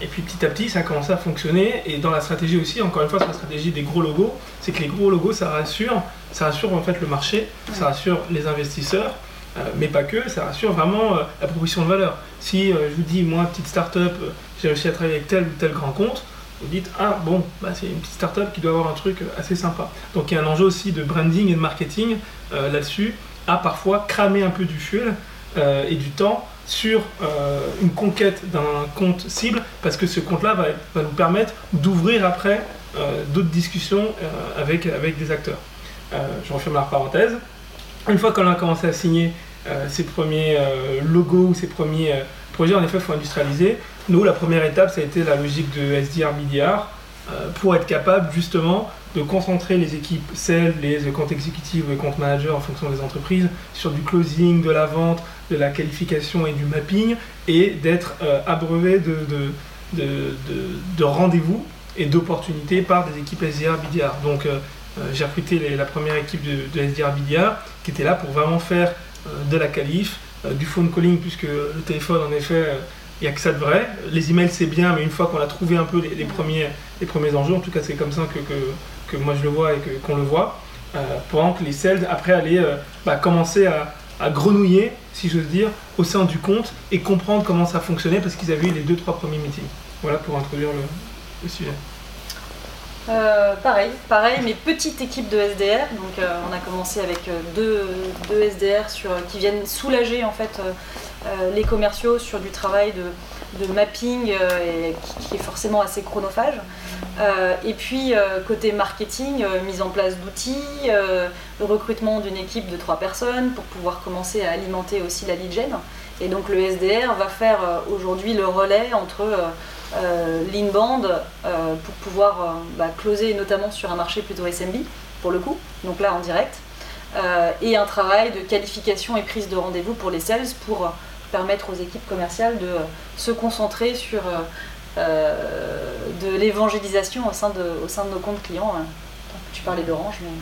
Speaker 2: Et puis petit à petit, ça a commencé à fonctionner. Et dans la stratégie aussi, encore une fois, sur la stratégie des gros logos, c'est que les gros logos, ça rassure, ça rassure en fait le marché, ça rassure les investisseurs, euh, mais pas que, ça rassure vraiment euh, la proposition de valeur. Si euh, je vous dis, moi, petite start-up, j'ai réussi à travailler avec tel ou tel grand compte, vous dites, ah bon, bah, c'est une petite start-up qui doit avoir un truc assez sympa. Donc il y a un enjeu aussi de branding et de marketing là-dessus, à parfois cramer un peu du fuel et du temps sur euh, une conquête d'un compte cible parce que ce compte-là va, nous permettre d'ouvrir après euh, d'autres discussions euh, avec, avec des acteurs. je referme la parenthèse. Une fois qu'on a commencé à signer ses premiers logos ou ses premiers projets, en effet, il faut industrialiser. Nous, la première étape, ça a été la logique de SDR, BDR pour être capable justement de concentrer les équipes sales, les comptes exécutifs les comptes managers en fonction des entreprises sur du closing, de la vente, de la qualification et du mapping et d'être euh, abreuvé de, de, de, rendez-vous et d'opportunités par des équipes SDR BDR. Donc euh, euh, j'ai recruté la première équipe de, SDR BDR qui était là pour vraiment faire de la qualif, du phone calling puisque le téléphone en effet il n'y a que ça de vrai. Les emails c'est bien mais une fois qu'on a trouvé un peu les, premiers, les premiers enjeux, en tout cas c'est comme ça que, que, moi je le vois et qu'on le voit, pendant que les sales après allaient bah, commencer à, grenouiller, si j'ose dire, au sein du compte et comprendre comment ça fonctionnait parce qu'ils avaient eu les deux, trois premiers meetings. Voilà pour introduire le, sujet.
Speaker 3: Euh, pareil, pareil, mais petite équipe de SDR. Donc, euh, on a commencé avec euh, deux, deux SDR sur, qui viennent soulager en fait les commerciaux sur du travail de, mapping et qui, est forcément assez chronophage. Euh, et puis, euh, côté marketing, euh, mise en place d'outils, le recrutement d'une équipe de trois personnes pour pouvoir commencer à alimenter aussi la lead gen. Et donc, le SDR va faire aujourd'hui le relais entre l'inband pour pouvoir bah, closer notamment sur un marché plutôt SMB, pour le coup, donc là en direct, et un travail de qualification et prise de rendez-vous pour les sales pour permettre aux équipes commerciales de se concentrer sur euh, de l'évangélisation au, sein de, au sein de nos comptes clients. Hein. Tu parlais d'Orange, mais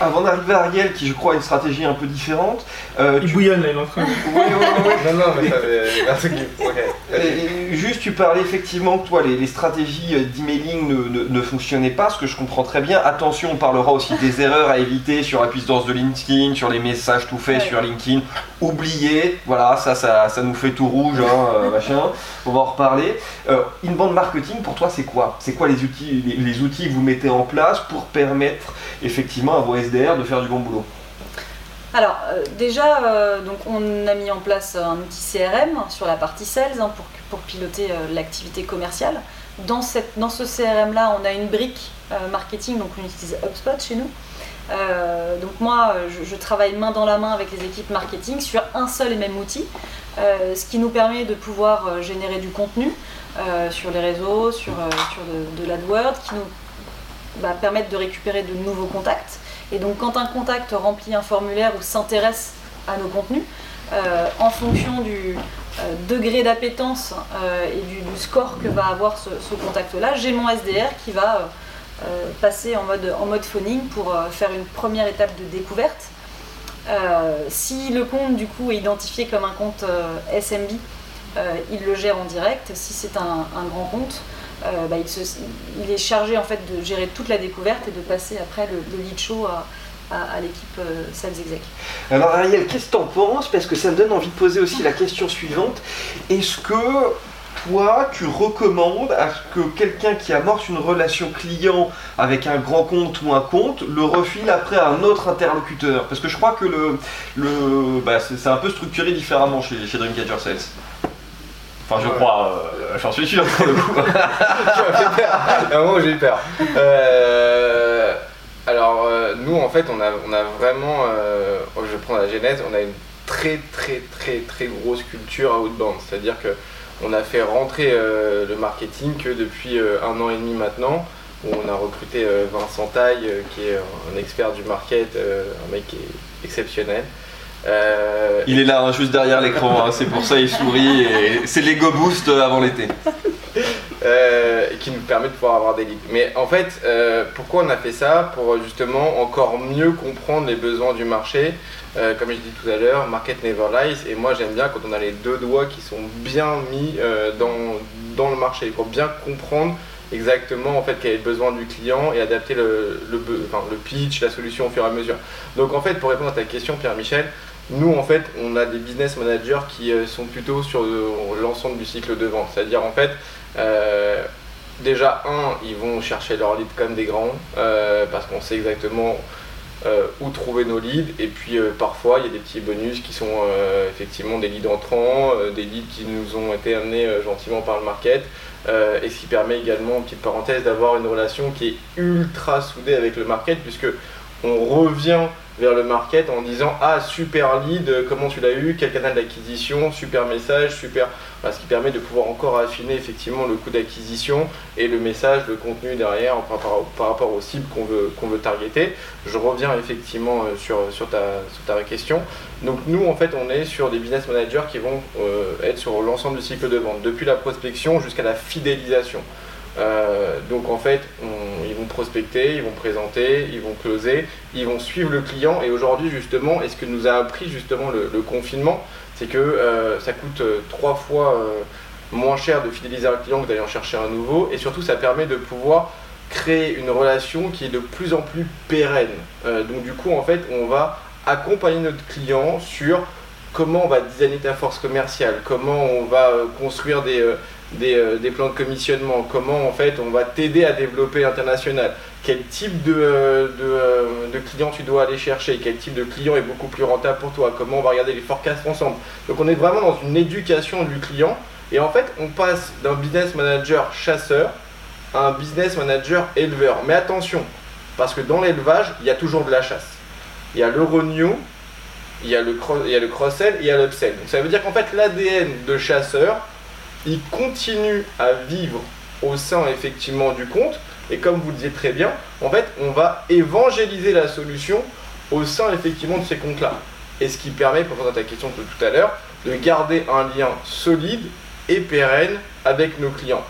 Speaker 1: avant d'arriver à Ariel, qui je crois a une stratégie un peu différente.
Speaker 2: Euh, il bouillonne là, il est en train de.
Speaker 1: Oui, oui, oui. non, non, mais ça okay. Juste, tu parlais effectivement que toi, les, stratégies euh, d'emailing ne, ne, fonctionnaient pas, ce que je comprends très bien. Attention, on parlera aussi des erreurs à éviter sur la puissance de LinkedIn, sur les messages tout faits sur LinkedIn. Oubliez, voilà, ça, ça, ça, nous fait tout rouge, hein, euh, machin. On va en reparler. Euh, inbound marketing, pour toi, c'est quoi? C'est quoi les outils, les, les outils que vous mettez en place pour permettre effectivement à vos De faire du bon boulot
Speaker 3: alors euh, déjà, euh, on a mis en place un outil CRM sur la partie sales hein, pour, piloter euh, l'activité commerciale. Dans, ce CRM-là, on a une brique marketing, donc on utilise HubSpot chez nous. donc moi, je, travaille main dans la main avec les équipes marketing sur un seul et même outil, ce qui nous permet de pouvoir générer du contenu sur les réseaux, sur, de, l'AdWords, qui nous permettre de récupérer de nouveaux contacts. Et donc quand un contact remplit un formulaire ou s'intéresse à nos contenus, euh, en fonction du euh, degré d'appétence euh, et du, score que va avoir ce, contact-là, j'ai mon SDR qui va passer en mode, en mode phoning pour faire une première étape de découverte. si le compte du coup est identifié comme un compte SMB, il le gère en direct. Si c'est un, grand compte, bah, il, est chargé en fait de gérer toute la découverte et de passer après le, lead show à, l'équipe sales exec.
Speaker 1: Alors Ariel, qu'est-ce que tu en penses? Parce que ça me donne envie de poser aussi la question suivante. Est-ce que toi, tu recommandes à ce que quelqu'un qui amorce une relation client avec un grand compte ou un compte le refile après à un autre interlocuteur? Parce que je crois que le, le bah, c'est un peu structuré différemment chez, chez Dreamcatcher Sales. Enfin, je crois, euh, j'en suis sûr pour le coup. [LAUGHS]
Speaker 4: à un moment, j'ai eu peur. Euh, alors, euh, nous, en fait, on a, on a vraiment, je prends la genèse, on a une très, très, très, très grosse culture outbound. C'est-à-dire que on a fait rentrer le marketing que depuis un an et demi maintenant, où on a recruté Vincent Taille, qui est un expert du market, un mec qui est exceptionnel.
Speaker 1: Il est là, hein, juste derrière l'écran, hein, c'est pour ça il sourit et c'est l'ego boost avant l'été. [LAUGHS]
Speaker 4: qui nous permet de pouvoir avoir des leads. Mais en fait, pourquoi on a fait ça Pour justement encore mieux comprendre les besoins du marché euh, comme je dit tout à l'heure, market never lies. Et moi, j'aime bien quand on a les deux doigts qui sont bien mis euh, dans, dans, le marché pour bien comprendre exactement en fait quel est le besoin du client et adapter le, le, le pitch, la solution au fur et à mesure. Donc en fait, pour répondre à ta question, Pierre-Michel, nous en fait, on a des business managers qui euh, sont plutôt sur l'ensemble du cycle de vente. C'est-à-dire en fait, déjà un, ils vont chercher leur lead comme des grands parce qu'on sait exactement euh, où trouver nos leads. Et puis euh, parfois, il y a des petits bonus qui sont euh, effectivement des leads entrants, des leads qui nous ont été amenés gentiment par le market. et ce qui permet également, petite parenthèse, d'avoir une relation qui est ultra soudée avec le market, puisque on revient vers le market en disant ah super lead, comment tu l'as eu, quel canal d'acquisition, super message, super, ce qui permet de pouvoir encore affiner effectivement le coût d'acquisition et le message, le contenu derrière par, rapport aux cibles qu'on veut, veut targeter. Je reviens effectivement euh, sur, sur, ta, sur ta question. Donc nous en fait on est sur des business managers qui vont euh, être sur l'ensemble du cycle de vente, depuis la prospection jusqu'à la fidélisation. Euh, donc en fait, ils vont prospecter, ils vont présenter, ils vont closer, ils vont suivre le client. Et aujourd'hui, justement, et ce que nous a appris justement le, confinement, c'est que euh, ça coûte euh, trois fois moins cher de fidéliser un client que d'aller en chercher un nouveau. Et surtout, ça permet de pouvoir créer une relation qui est de plus en plus pérenne. donc du coup, en fait, on va accompagner notre client sur comment on va designer ta force commerciale, comment on va construire des euh, des, plans de commissionnement, comment en fait on va t'aider à développer l'international, quel type de, euh, euh, de, client tu dois aller chercher, quel type de client est beaucoup plus rentable pour toi, comment on va regarder les forecasts ensemble? Donc on est vraiment dans une éducation du client et en fait on passe d'un business manager chasseur à un business manager éleveur. Mais attention, parce que dans l'élevage, il y a toujours de la chasse. Il y a le renew, il y a le cross-sell, il y a l'upsell. Donc ça veut dire qu'en fait l'ADN de chasseur, il continue à vivre au sein effectivement du compte. Et comme vous le disiez très bien, en fait, on va évangéliser la solution au sein effectivement de ces comptes-là. Et ce qui permet, pour répondre à ta question de tout à l'heure, de garder un lien solide et pérenne avec nos clients.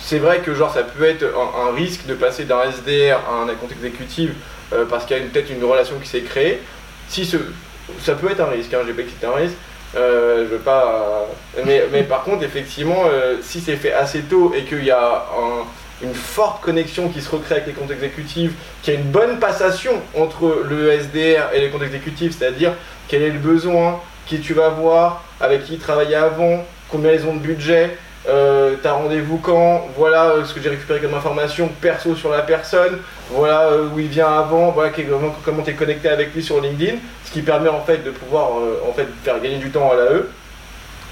Speaker 4: C'est vrai que genre ça peut être un, risque de passer d'un SDR à un compte exécutif euh, parce qu'il y a peut-être une relation qui s'est créée. Si ça peut être un risque, hein, pas que un risque, euh, je veux pas. Mais, mais par contre, effectivement, euh, si c'est fait assez tôt et qu'il y a une forte connexion qui se recrée avec les comptes exécutifs, qu'il y a une bonne passation entre le SDR et les comptes exécutifs, c'est-à-dire quel est le besoin, qui tu vas voir, avec qui travailler avant, combien ils ont de budget, euh, t'as rendez-vous quand, voilà ce que j'ai récupéré comme information perso sur la personne, voilà où il vient avant, voilà comment tu es connecté avec lui sur LinkedIn ce qui permet en fait de pouvoir euh, en fait faire gagner du temps à l'AE.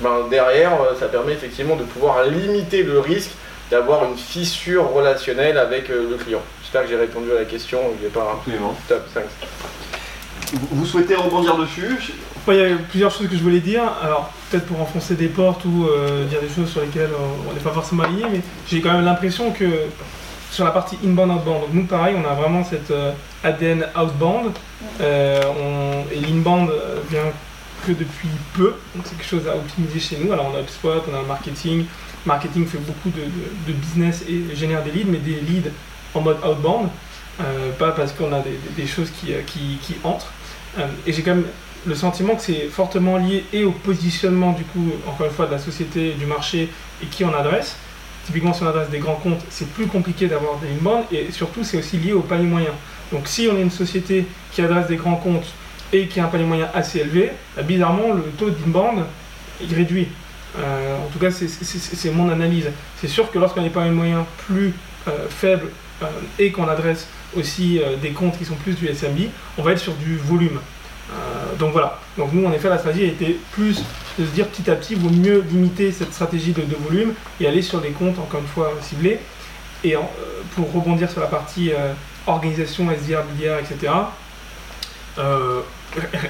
Speaker 4: Ben, derrière, euh, ça permet effectivement de pouvoir limiter le risque d'avoir une fissure relationnelle avec euh, le client. J'espère que j'ai répondu à la question. Il pas
Speaker 1: Absolument. Top 5. Vous souhaitez rebondir dessus?
Speaker 2: Il y a plusieurs choses que je voulais dire. Alors, peut-être pour enfoncer des portes ou dire des choses sur lesquelles on n'est pas forcément aligné, mais j'ai quand même l'impression que sur la partie inbound outbound. Donc nous pareil, on a vraiment cette euh, ADN outbound euh, et l'inbound euh, vient que depuis peu, donc c'est quelque chose à optimiser chez nous. Alors on a HubSpot, on a le marketing. Marketing fait beaucoup de, business et génère des leads, mais des leads en mode outbound, pas parce qu'on a des, choses qui, qui, entrent. et j'ai quand même le sentiment que c'est fortement lié et au positionnement du coup, encore une fois, de la société, du marché et qui on adresse, typiquement si on adresse des grands comptes, c'est plus compliqué d'avoir des inbound et surtout c'est aussi lié au panier moyen. Donc si on est une société qui adresse des grands comptes et qui a un panier moyen assez élevé, bah, bizarrement le taux d'inbound est réduit. Euh, en tout cas, c'est mon analyse. C'est sûr que lorsqu'on a des paniers moyens plus euh, faibles euh, et qu'on adresse aussi des comptes qui sont plus du SMB, on va être sur du volume. Donc voilà. Donc nous, en effet, la stratégie a été plus de se dire petit à petit, vaut mieux limiter cette stratégie de, volume et aller sur des comptes, encore une fois, ciblés. Et pour rebondir sur la partie organisation, SDR, BDR, etc.,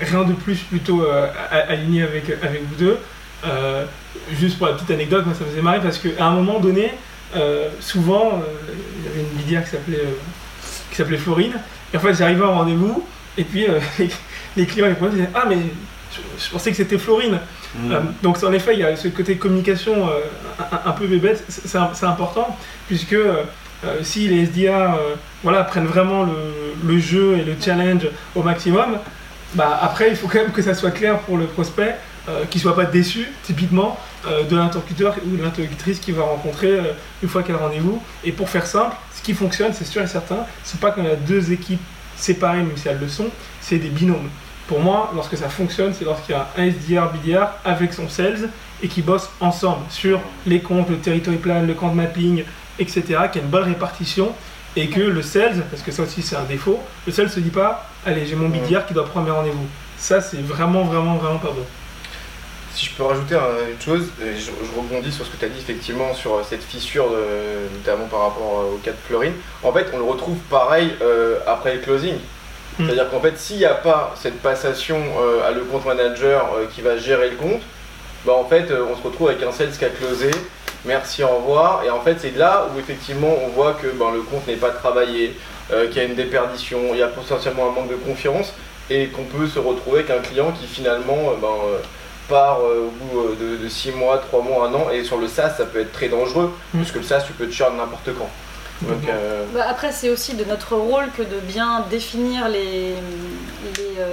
Speaker 2: rien de plus plutôt aligné avec, avec vous deux. Euh, juste pour la petite anecdote, moi ça me faisait marrer parce qu'à un moment donné, euh, souvent, euh, il y avait une bidière qui s'appelait qui Florine. Et en fait, j'arrivais au rendez-vous et puis [LAUGHS] les, clients ils me disaient Ah, mais je, pensais que c'était Florine. Mm. donc, en effet, il y a ce côté communication un, peu bébête, c'est important puisque si les SDA voilà, prennent vraiment le, le, jeu et le challenge au maximum, bah, après, il faut quand même que ça soit clair pour le prospect euh, qu'il ne soit pas déçu, typiquement, euh, de l'interlocuteur ou de l'interlocutrice qu'il va rencontrer euh, une fois qu'il a rendez-vous. Et pour faire simple, ce qui fonctionne, c'est sûr et certain, c'est pas quand il y a deux équipes séparées, même si elles le sont, c'est des binômes. Pour moi, lorsque ça fonctionne, c'est lorsqu'il y a un SDR, BDR avec son sales et qui bossent ensemble sur les comptes, le territory plan, le compte mapping, etc., qu'il y a une bonne répartition et que le sales, parce que ça aussi c'est un défaut, le sales se dit pas, allez, j'ai mon BDR qui doit prendre mes rendez-vous. Ça, c'est vraiment, vraiment, vraiment pas bon.
Speaker 4: Si je peux rajouter une chose, je, rebondis sur ce que tu as dit effectivement sur euh, cette fissure, notamment par rapport euh, au cas de Florine. En fait, on le retrouve pareil euh, après le closing. C'est-à-dire qu'en fait, s'il n'y a pas cette passation à le compte manager qui va gérer le compte, bah en fait, on se retrouve avec un sales qui a closé, merci, au revoir. Et en fait, c'est là où effectivement on voit que ben, le compte n'est pas travaillé, qu'il y a une déperdition, il y a potentiellement un manque de confiance et qu'on peut se retrouver avec un client qui finalement ben, part euh, au bout euh, de 6 mois, 3 mois, 1 an. Et sur le SaaS, ça peut être très dangereux, mm. puisque le SaaS, tu peux te churn n'importe quand.
Speaker 3: Euh, bah, après, c'est aussi de notre rôle que de bien définir les,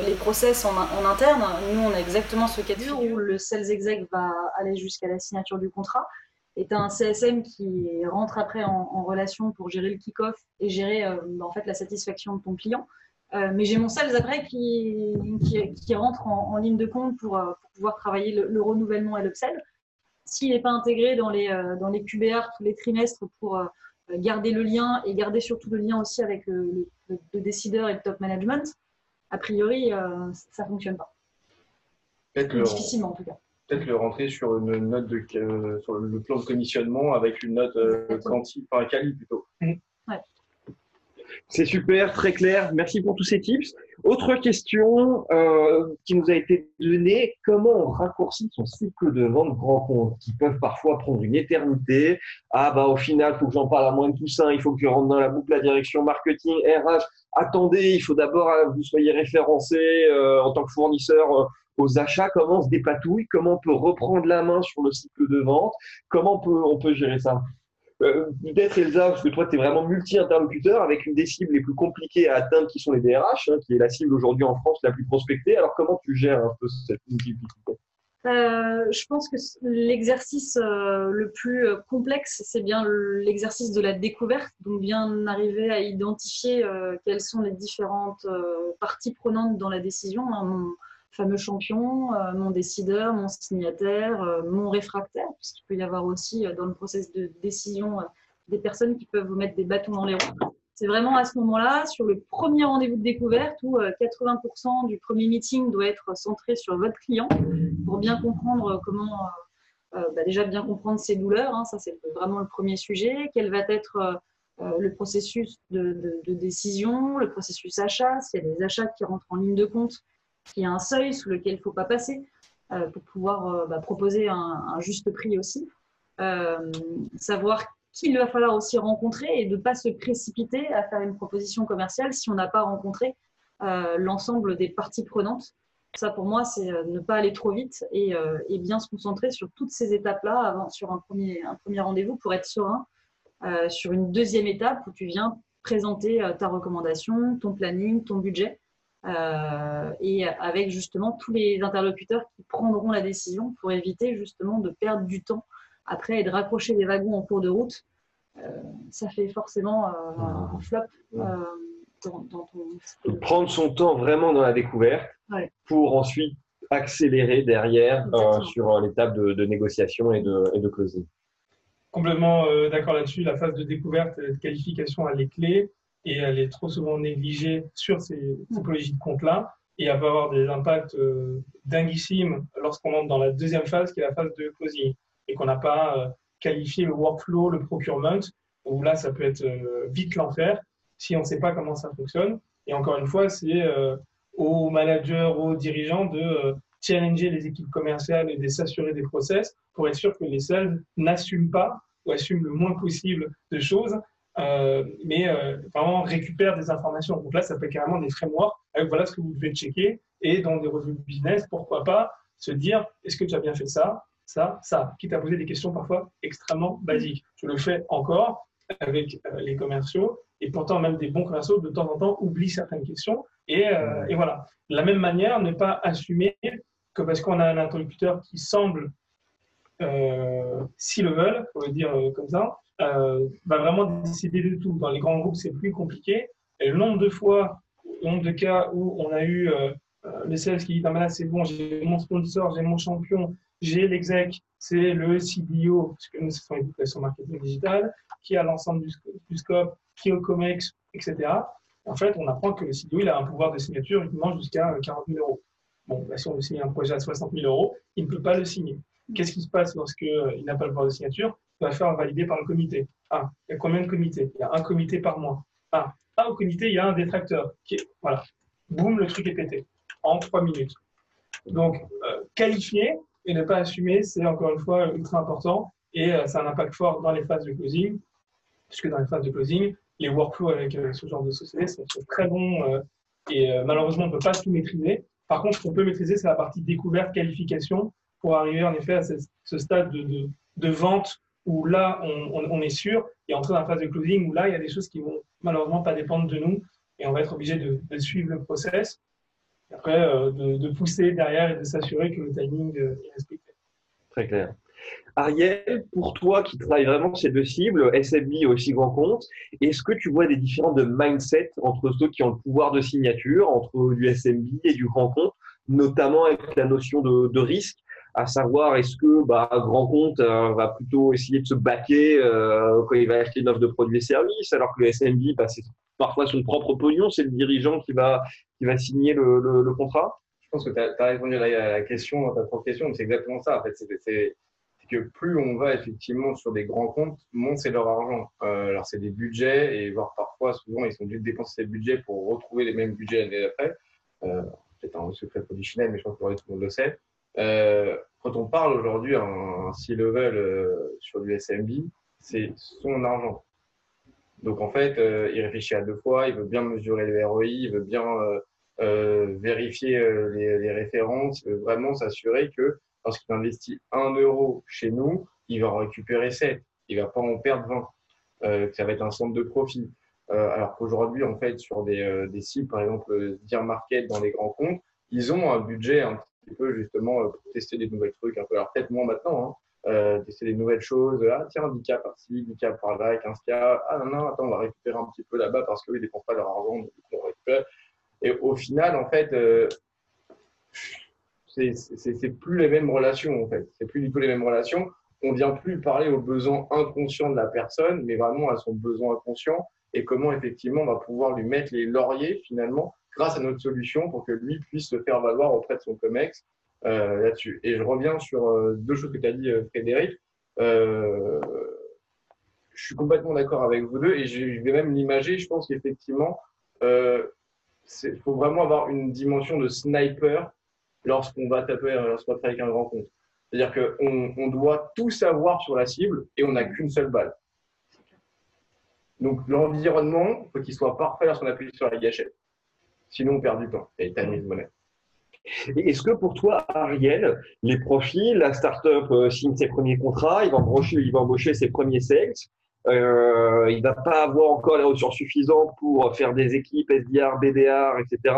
Speaker 3: les, process en, en, interne. Nous, on a exactement ce cas de figure où le sales exec va aller jusqu'à la signature du contrat. Et tu as un CSM qui rentre après en, relation pour gérer le kick-off et gérer en fait, la satisfaction de ton client. Euh, mais j'ai mon sales après qui, qui, rentre en, ligne de compte pour, euh, pouvoir travailler le, renouvellement et l'upsell. S'il n'est pas intégré dans les, euh, dans les QBR tous les trimestres pour garder le lien et garder surtout le lien aussi avec le, décideur et le top management, a priori, ça ne fonctionne pas. Difficilement en tout cas.
Speaker 4: Peut-être le rentrer sur une note de, sur le plan de commissionnement avec une note quanti, enfin quali plutôt.
Speaker 2: Mmh.
Speaker 5: C'est super, très clair. Merci pour tous ces tips. Autre question euh, qui nous a été donnée, comment on raccourcit son cycle de vente grand compte qui peuvent parfois prendre une éternité? Ah bah au final, il faut que j'en parle à moins de Toussaint, il faut que je rentre dans la boucle la direction marketing, RH. Attendez, il faut d'abord que euh, vous soyez référencé euh, en tant que fournisseur aux achats, comment on se dépatouille, comment on peut reprendre la main sur le cycle de vente, comment peut, on peut gérer ça? Euh, peut-être Elsa, parce que toi, tu es vraiment multi-interlocuteur avec une des cibles les plus compliquées à atteindre qui sont les DRH, hein, qui est la cible aujourd'hui en France la plus prospectée. Alors, comment tu gères un peu cette multiplicité?
Speaker 3: Euh, je pense que l'exercice euh, le plus complexe, c'est bien l'exercice de la découverte, donc bien arriver à identifier quelles sont les différentes parties prenantes dans la décision. Hein, fameux champion, euh, mon décideur, mon signataire, euh, mon réfractaire, puisqu'il peut y avoir aussi euh, dans le process de décision des personnes qui peuvent vous mettre des bâtons dans les roues. C'est vraiment à ce moment-là, sur le premier rendez-vous de découverte, où 80% du premier meeting doit être centré sur votre client pour bien comprendre comment, bah déjà bien comprendre ses douleurs, hein, ça c'est vraiment le premier sujet, quel va être le processus de, de, décision, le processus achat, s'il y a des achats qui rentrent en ligne de compte, qu'il y a un seuil sous lequel il ne faut pas passer euh, pour pouvoir euh, bah, proposer un, juste prix aussi. Euh, savoir qui il va falloir aussi rencontrer et de ne pas se précipiter à faire une proposition commerciale si on n'a pas rencontré l'ensemble des parties prenantes. Ça, pour moi, c'est ne pas aller trop vite et, bien se concentrer sur toutes ces étapes-là avant, sur un premier rendez-vous pour être serein. sur une deuxième étape où tu viens présenter ta recommandation, ton planning, ton budget euh, et avec justement tous les interlocuteurs qui prendront la décision pour éviter justement de perdre du temps après et de raccrocher des wagons en cours de route, ça fait forcément un flop dans, ton.
Speaker 1: Prendre son temps vraiment dans la découverte pour ensuite accélérer derrière sur l'étape de, négociation et de, et de closing.
Speaker 2: Complètement d'accord là-dessus. La phase de découverte et de qualification, elle est clé et elle est trop souvent négligée sur ces typologies de comptes-là et elle va avoir des impacts euh, dinguissimes lorsqu'on entre dans la deuxième phase qui est la phase de closing et qu'on n'a pas euh, qualifié le workflow, le procurement, où là ça peut être euh, vite l'enfer si on ne sait pas comment ça fonctionne. Et encore une fois, c'est aux managers, aux dirigeants de challenger les équipes commerciales et de s'assurer des process pour être sûr que les sales n'assument pas ou assument le moins possible de choses euh, mais euh, vraiment récupère des informations. Donc là, ça peut être carrément des frameworks avec voilà ce que vous devez checker et dans des revues business, pourquoi pas se dire est-ce que tu as bien fait ça, ça, ça, quitte à poser des questions parfois extrêmement basiques. Je le fais encore avec euh, les commerciaux et pourtant même des bons commerciaux de temps en temps oublient certaines questions et, et voilà. De la même manière, ne pas assumer que parce qu'on a un interlocuteur qui semble euh, si le veulent, pour le dire comme ça, euh, va vraiment décider de tout. Dans les grands groupes, c'est plus compliqué. Et le nombre de fois, le nombre de cas où on a eu euh, euh, le sales qui dit ah, là, c'est bon, j'ai mon sponsor, j'ai mon champion, j'ai l'exec, c'est le CDO, parce que nous, ce sont les marketing digital, qui a l'ensemble du, scope, qui est au COMEX, etc. En fait, on apprend que le CDO, il a un pouvoir de signature uniquement jusqu'à 40 000 euros. Bon, bah, si on veut signer un projet à 60 000 euros, il ne peut pas le signer. Qu'est-ce qui se passe lorsqu'il n'a pas le pouvoir de signature? Va faire valider par le comité. Ah, il y a combien de comités? Il y a un comité par mois. Ah, ah, au comité, il y a un détracteur. Voilà. Boum, le truc est pété en trois minutes. Donc, euh, qualifier et ne pas assumer, c'est encore une fois ultra important et euh, ça a un impact fort dans les phases de closing, puisque dans les phases de closing, les workflows avec euh, ce genre de société sont, très bons et malheureusement, on ne peut pas tout maîtriser. Par contre, ce qu'on peut maîtriser, c'est la partie découverte, qualification, pour arriver en effet à ce, stade de, vente où là, on, est sûr, et entrer dans la phase de closing où là, il y a des choses qui vont malheureusement pas dépendre de nous et on va être obligé de, suivre le process. Après, euh, de, pousser derrière et de s'assurer que le timing euh, est respecté.
Speaker 1: Très clair. Ariel, pour toi qui travaille vraiment ces deux cibles, SMB et aussi grand compte, est-ce que tu vois des différences de mindset entre ceux qui ont le pouvoir de signature, entre du SMB et du grand compte, notamment avec la notion de risque à savoir est-ce que bah, grand compte euh, va plutôt essayer de se baquer euh, quand il va acheter une offre de produits et services, alors que le SMB, bah, c'est parfois son propre pognon, c'est le dirigeant qui va, qui va signer le, le, contrat?
Speaker 4: Je pense que tu as, répondu à la, question, à ta propre question, c'est exactement ça. En fait, c'est que plus on va effectivement sur des grands comptes, moins c'est leur argent. Euh, alors c'est des budgets et voire parfois, souvent, ils sont obligés de dépenser ces budgets pour retrouver les mêmes budgets l'année d'après. Euh, c'est un secret productionnel, mais je pense que tout le monde le sait. Euh, quand on parle aujourd'hui un C-level euh, sur du SMB, c'est son argent. Donc en fait, euh, il réfléchit à deux fois, il veut bien mesurer le ROI, il veut bien vérifier les, références, il veut vraiment s'assurer que lorsqu'il investit un euro chez nous, il va en récupérer 7, il va pas en perdre 20, que ça va être un centre de profit. alors qu'aujourd'hui, en fait, sur des, des sites, par exemple, Dear Market dans les grands comptes, ils ont un budget un petit peu justement euh, tester des nouvelles trucs. Un peu. Alors peut-être moins maintenant, hein. euh, tester des nouvelles choses. Ah tiens, 10K par-ci, 10K par-là, 15K. Ah non, non, attends, on va récupérer un petit peu là-bas parce qu'eux, ils ne dépensent pas leur argent. Donc on récupère. Et au final, en fait, euh, c'est plus les mêmes relations, en fait. C'est plus du tout les mêmes relations. On vient plus parler aux besoins inconscients de la personne, mais vraiment à son besoin inconscient et comment effectivement on va pouvoir lui mettre les lauriers finalement grâce à notre solution pour que lui puisse se faire valoir auprès de son COMEX euh, là-dessus. Et je reviens sur euh, deux choses que tu as dit, euh, Frédéric. je suis complètement d'accord avec vous deux et je vais même l'imager. Je pense qu'effectivement, il faut vraiment avoir une dimension de sniper lorsqu'on va taper, lorsqu'on va travailler avec un grand compte. C'est-à-dire qu'on on doit tout savoir sur la cible et on n'a qu'une seule balle. Donc l'environnement, il faut qu'il soit parfait lorsqu'on appuie sur la gâchette. Sinon, on perd du temps et de monnaie.
Speaker 1: Est-ce que pour toi, Ariel, les profils, la startup euh, signe ses premiers contrats, il va embaucher, il va embaucher ses premiers sales, euh, il va pas avoir encore les ressources suffisantes pour faire des équipes SDR, BDR, etc.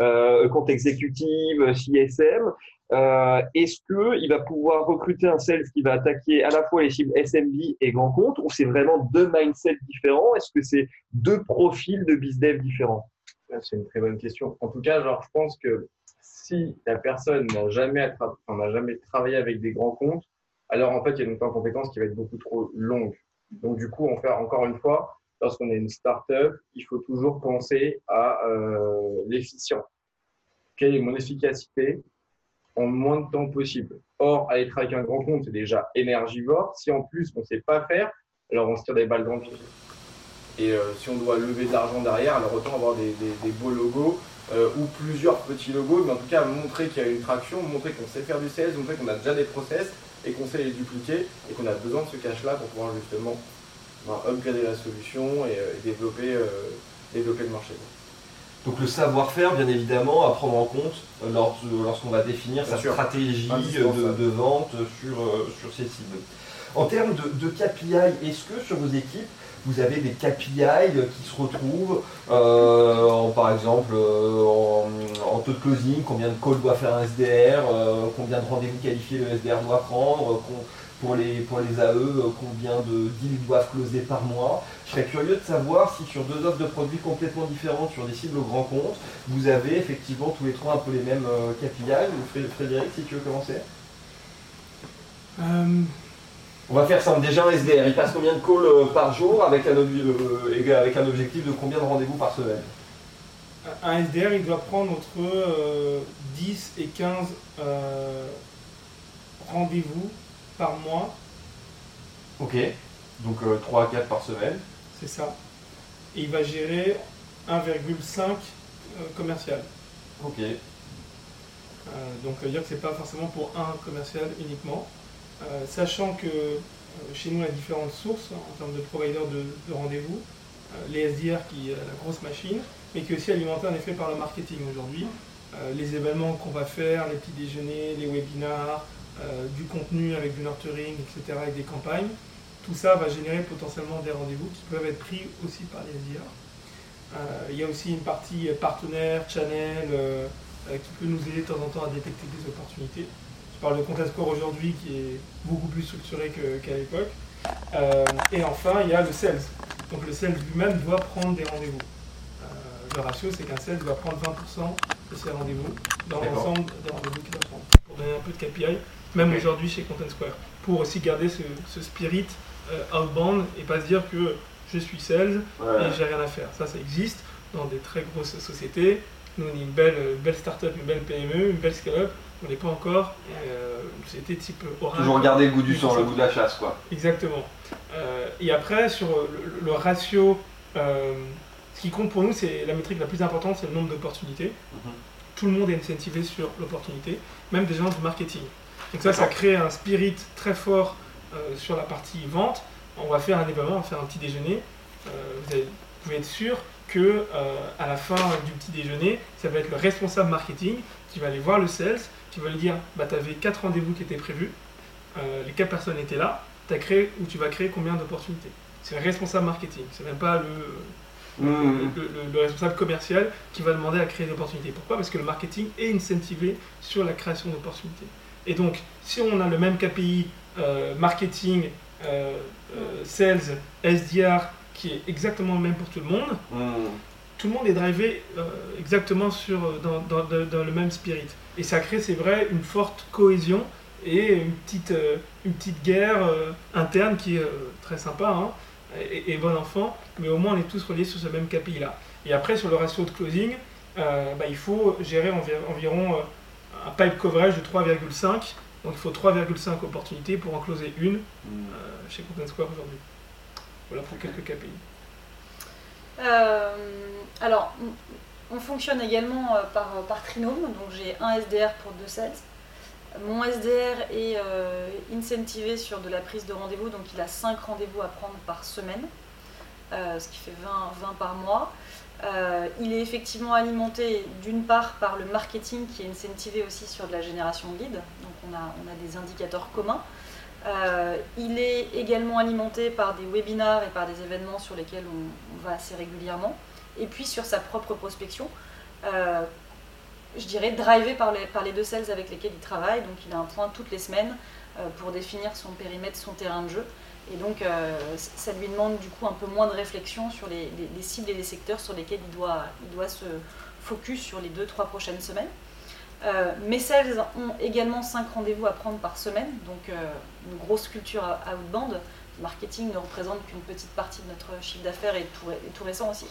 Speaker 1: Euh, compte exécutif, CSM.
Speaker 5: euh, est-ce qu'il va pouvoir recruter un sales qui va attaquer à la fois les cibles SMB et grands comptes ou c'est vraiment deux mindsets différents? Est-ce que c'est deux profils de bizdev différents?
Speaker 4: C'est une très bonne question. En tout cas, genre, je pense que si la personne n'a jamais, jamais travaillé avec des grands comptes, alors en fait, il y a une compétence qui va être beaucoup trop longue. Donc, du coup, on encore une fois, lorsqu'on est une startup, il faut toujours penser à euh, l'efficient. Quelle est mon efficacité en moins de temps possible? Or, aller travailler avec un grand compte, c'est déjà énergivore. Si en plus on ne sait pas faire, alors on se tire des balles dans le pied. Et euh, si on doit lever de l'argent derrière, alors autant avoir des, beaux logos euh, ou plusieurs petits logos, mais en tout cas montrer qu'il y a une traction, montrer qu'on sait faire du sales, montrer qu'on a déjà des process et qu'on sait les dupliquer et qu'on a besoin de ce cash-là pour pouvoir justement ben, upgrader la solution et, euh, développer, développer le marché.
Speaker 1: Donc le savoir-faire, bien évidemment, à prendre en compte lorsqu'on va définir sa stratégie de, vente sur, euh, sur ces cibles. En termes de, KPI, est-ce que sur vos équipes, vous avez des KPI qui se retrouvent, euh, par exemple en, taux de closing, combien de calls doit faire un SDR, combien de rendez-vous qualifiés le SDR doit prendre, pour les, pour les AE, combien de deals doivent closer par mois. Je serais curieux de savoir si sur deux offres de produits complètement différentes sur des cibles au grand compte, vous avez effectivement tous les trois un peu les mêmes euh, KPI. Frédéric, si tu veux commencer euh, On va faire simple. Déjà un SDR, il passe combien de calls euh, par jour avec un, euh, avec un objectif de combien de rendez-vous par semaine?
Speaker 2: Un SDR, il doit prendre entre 10 et 15 rendez-vous par mois.
Speaker 1: Ok, donc 3 à 4 par semaine.
Speaker 2: C'est ça. Et il va gérer 1,5 euh, commercial.
Speaker 1: Ok.
Speaker 2: Euh, donc ça veut dire que c'est pas forcément pour un commercial uniquement. Euh, sachant que chez nous, il y a différentes sources en termes de providers de, rendez-vous. les SDR qui est la grosse machine, mais qui est aussi alimenté en effet par le marketing aujourd'hui. les événements qu'on va faire, les petits déjeuners, les webinars, du contenu avec du nurturing, etc., et des campagnes. Tout ça va générer potentiellement des rendez-vous qui peuvent être pris aussi par les. Euh, il y a aussi une partie partenaire, channel, euh, euh, qui peut nous aider de temps en temps à détecter des opportunités. Je parle de Content Score aujourd'hui qui est beaucoup plus structuré qu'à l'époque. et enfin, il y a le sales. Donc le sales lui-même doit prendre des rendez-vous. le ratio, c'est qu'un sales doit prendre 20% de ses rendez-vous dans l'ensemble des rendez-vous qu'il va prendre. Pour donner un peu de KPI, même aujourd'hui chez Content Square. Pour aussi garder ce, ce spirit euh, outbound et pas se dire que je suis sales et j'ai rien à faire. Ça, ça existe dans des très grosses sociétés. Nous, on est une belle, belle start-up, une belle PME, une belle scale-up. On n'est pas encore euh, société type
Speaker 1: Orange. Toujours garder le goût du sang, le goût de la chasse, quoi.
Speaker 2: Exactement. Euh, et après, sur le, ratio, ce qui compte pour nous, c'est la métrique la plus importante, c'est le nombre d'opportunités. Mhm. Tout le monde est incentivé sur l'opportunité, même des gens du marketing. Donc ça, ça crée un spirit très fort euh, sur la partie vente, on va faire un événement, on va faire un petit déjeuner. Euh, vous, pouvez être sûr que euh, à la fin du petit déjeuner, ça va être le responsable marketing qui va aller voir le sales, qui lui dire bah, tu avais quatre rendez-vous qui étaient prévus, les quatre personnes étaient là, as créé ou tu vas créer combien d'opportunités? C'est le responsable marketing, c'est même pas le, mmh. le, responsable commercial qui va demander à créer des opportunités. Pourquoi? Parce que le marketing est incentivé sur la création d'opportunités. Et donc, si on a le même KPI euh, marketing, euh, euh, sales, SDR, qui est exactement le même pour tout le monde, hmm. tout le monde est drivé exactement sur, dans, dans, le même spirit. Et ça crée, c'est vrai, une forte cohésion et une petite, une petite guerre interne qui est très sympa hein, et, bon enfant, mais au moins on est tous reliés sur ce même KPI-là. Et après, sur le ratio de closing, bah, il faut gérer environ un pipe coverage de 3,5 donc il faut 3,5 opportunités pour en closer une euh, chez Content Square aujourd'hui. Voilà pour quelques KPI.
Speaker 3: Euh, alors, on fonctionne également euh, par, par trinôme, donc j'ai un SDR pour deux sales. Mon SDR est incentivé sur de la prise de rendez-vous, donc il a 5 rendez-vous à prendre par semaine, ce qui fait 20, 20 par mois. Euh, il est effectivement alimenté d'une part par le marketing qui est incentivé aussi sur de la génération de leads, donc on a, on des indicateurs communs. Euh, il est également alimenté par des webinars et par des événements sur lesquels on, va assez régulièrement, et puis sur sa propre prospection. Euh, je dirais, drivé par les, deux sales avec lesquels il travaille. Donc il a un point toutes les semaines pour définir son périmètre, son terrain de jeu. Et donc, ça lui demande du coup un peu moins de réflexion sur les, cibles et les secteurs sur lesquels il doit, se focus sur les deux, trois prochaines semaines. Euh, mes sales ont également 5 rendez-vous à prendre par semaine, donc euh, une grosse culture outbound. Le marketing ne représente qu'une petite partie de notre chiffre d'affaires et tout, récent aussi.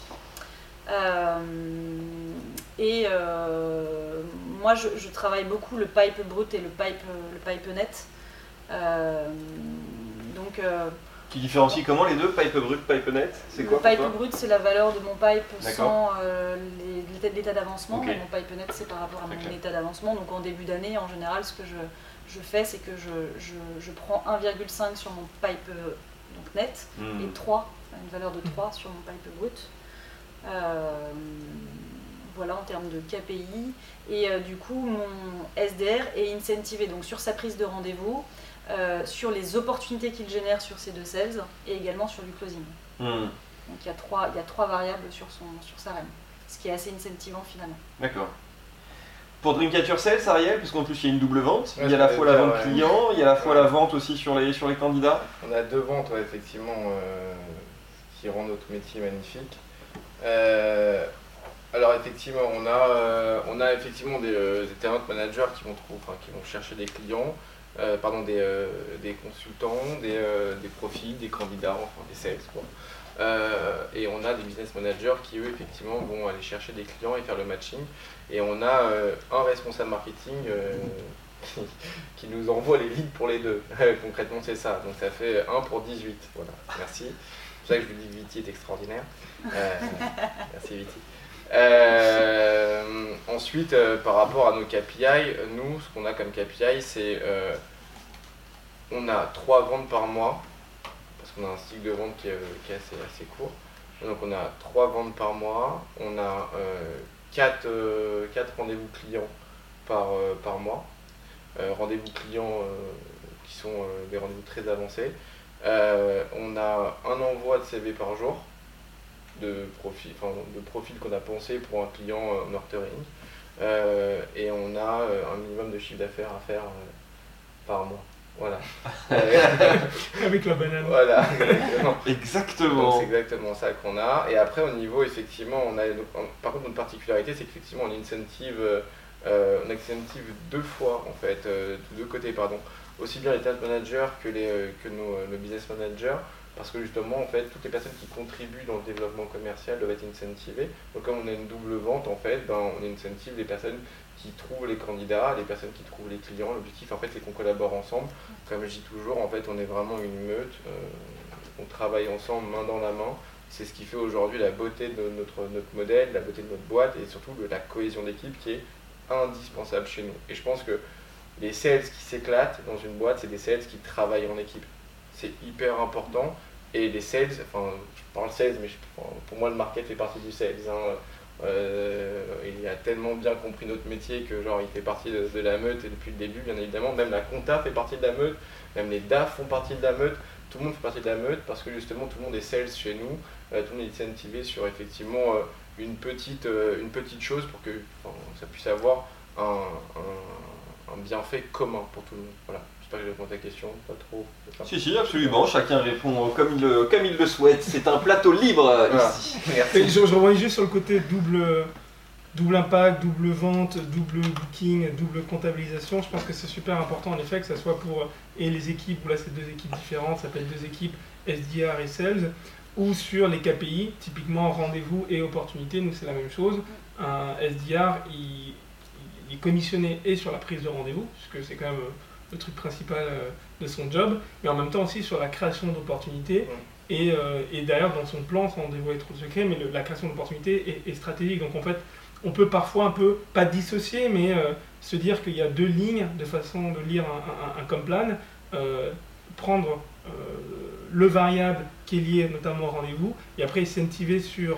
Speaker 3: Euh, et moi, je, travaille beaucoup le pipe brut et le pipe, le pipe net. donc,
Speaker 1: qui différencie comment les deux, pipe brut, pipe net
Speaker 3: C'est quoi Le pipe brut, c'est la valeur de mon pipe sans euh, l'état d'avancement. Mon pipe net, c'est par rapport à mon état d'avancement. Donc en début d'année, en général, ce que je, je fais, c'est que je, je, je prends 1,5 sur mon pipe euh, donc net hmm. et 3, une valeur de 3 sur mon pipe brut. Euh, voilà en termes de KPI. Et du coup, mon SDR est incentivé donc sur sa prise de rendez-vous. Euh, sur les opportunités qu'il génère sur ces deux sales et également sur du closing. Hmm. Donc il y, a trois, il y a trois variables sur, son, sur sa REM, ce qui est assez incentivant finalement.
Speaker 1: D'accord. Pour Dreamcatcher Sales, Ariel, puisqu'en plus il y a une double vente, il y a à la fois la vente client, il y a à la fois la vente aussi sur les, sur les candidats.
Speaker 4: On a deux ventes, effectivement, euh, qui rendent notre métier magnifique. Euh, alors effectivement, on a, on a effectivement des, des talent managers qui vont, trouver, qui vont chercher des clients. Euh, pardon, des, euh, consultants, des, euh, des, profils, des candidats, enfin des sales. Quoi. et on a des business managers qui, eux, effectivement, vont aller chercher des clients et faire le matching. Et on a un responsable marketing [LAUGHS] qui, qui, nous envoie les leads pour les deux. [LAUGHS] Concrètement, c'est ça. Donc ça fait 1 pour 18. Voilà, merci. C'est pour ça que je vous dis que Viti est extraordinaire. [LAUGHS] merci Viti. Euh, ensuite, euh, par rapport à nos KPI, nous, ce qu'on a comme KPI, c'est euh, on a trois ventes par mois, parce qu'on a un cycle de vente qui est, assez, assez, court. Donc on a trois ventes par mois, on a quatre, quatre rendez-vous clients par, par mois. rendez-vous clients qui sont des rendez-vous très avancés. On a un envoi de CV par jour de profil, de profil qu'on a pensé pour un client euh, nurturing. Euh, et on a euh, un minimum de chiffre d'affaires à faire par mois. Voilà. [LAUGHS]
Speaker 2: Avec la banane.
Speaker 4: Voilà,
Speaker 1: exactement. [LAUGHS]
Speaker 4: C'est exactement ça qu'on a. Et après, au niveau, effectivement, on a. Par contre, notre particularité, c'est qu'effectivement, on incentive, on incentive deux fois, en fait, de deux côtés, pardon. Aussi bien les talent managers que, que nos, nos business managers parce que justement, en fait, toutes les personnes qui contribuent dans le développement commercial doivent être incentivées. Donc, comme on a une double vente, en fait, ben, on incentive les personnes qui trouvent les candidats, les personnes qui trouvent les clients. L'objectif, en fait, c'est qu'on collabore ensemble. Comme je dis toujours, en fait, on est vraiment une meute. Euh, on travaille ensemble, main dans la main. C'est ce qui fait aujourd'hui la beauté de notre, notre modèle, la beauté de notre boîte et surtout la cohésion d'équipe qui est indispensable chez nous. Et je pense que les sales qui s'éclatent dans une boîte, c'est des sales qui travaillent en équipe. C'est hyper important. Et les sales, enfin, je parle sales, mais pour moi, le market fait partie du sales. Hein. Euh, il a tellement bien compris notre métier que genre il fait partie de, la meute et depuis le début bien évidemment même la compta fait partie de la meute même les DAF font partie de la meute tout le monde fait partie de la meute parce que justement tout le monde est sales chez nous euh, tout le monde est incentivé sur effectivement euh, une, petite, une petite chose pour que ça puisse avoir un, un, bienfait commun pour tout le monde voilà pas que je réponds à ta question, pas trop.
Speaker 1: Si, si, absolument. Chacun répond comme il le, comme il le souhaite. C'est un plateau libre euh, ici.
Speaker 2: Merci. Je, je juste sur le côté double, double impact, double vente, double booking, double comptabilisation. Je pense que c'est super important en effet que ça soit pour et les équipes, ou là c'est deux équipes différentes, ça s'appelle deux équipes SDR et Sales, ou sur les KPI, typiquement rendez-vous et opportunité, nous c'est la même chose. Un SDR, il, il est commissionné et sur la prise de rendez-vous, puisque c'est quand même le truc principal euh, de son job, mais en même temps aussi sur la création d'opportunités. Et, euh, et, d'ailleurs, dans son plan, sans dévoiler trop de secrets, mais la création d'opportunités est, stratégique. Donc en fait, on peut parfois un peu, pas dissocier, mais euh, se dire qu'il y a deux lignes de façon de lire un, un, plan, prendre le variable qui est lié notamment au rendez-vous, et après incentiver sur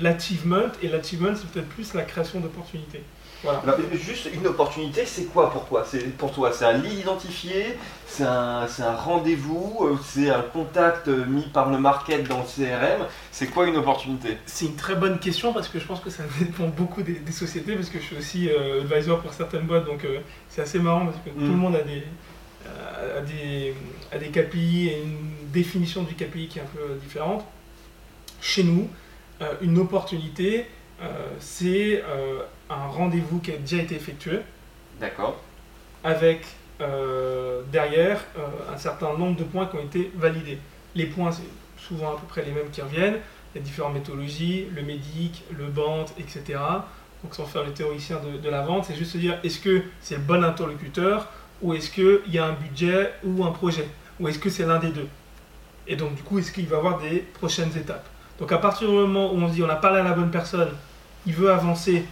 Speaker 2: l'achievement, et l'achievement c'est peut-être plus la création d'opportunités. Voilà.
Speaker 1: Alors, juste une opportunité, c'est quoi pour toi? C'est pour toi, c'est un lead identifié, c'est un, rendez-vous, euh, c'est un contact euh, mis par le market dans le CRM. C'est quoi une opportunité?
Speaker 2: C'est une très bonne question parce que je pense que ça [LAUGHS] dépend beaucoup des, des sociétés parce que je suis aussi euh, advisor pour certaines boîtes donc euh, c'est assez marrant parce que tout
Speaker 1: Mm.
Speaker 2: le monde a des, a, des, a des KPI et une définition du KPI qui est un peu différente. Chez nous, euh, une opportunité, c'est euh, un rendez-vous qui a déjà été effectué
Speaker 1: D'accord.
Speaker 2: avec euh, derrière euh, un certain nombre de points qui ont été validés. Les points, c'est souvent à peu près les mêmes qui reviennent. Il y a différentes méthodologies, le médic, le band, etc. Donc sans faire le théoricien de, de la vente, c'est juste se dire est-ce que c'est le bon interlocuteur ou est-ce qu'il y a un budget ou un projet? Ou est-ce que c'est l'un des deux? Et donc du coup, est-ce qu'il va y avoir des prochaines étapes? Donc à partir du moment où on se dit on a parlé à la bonne personne, il veut avancer,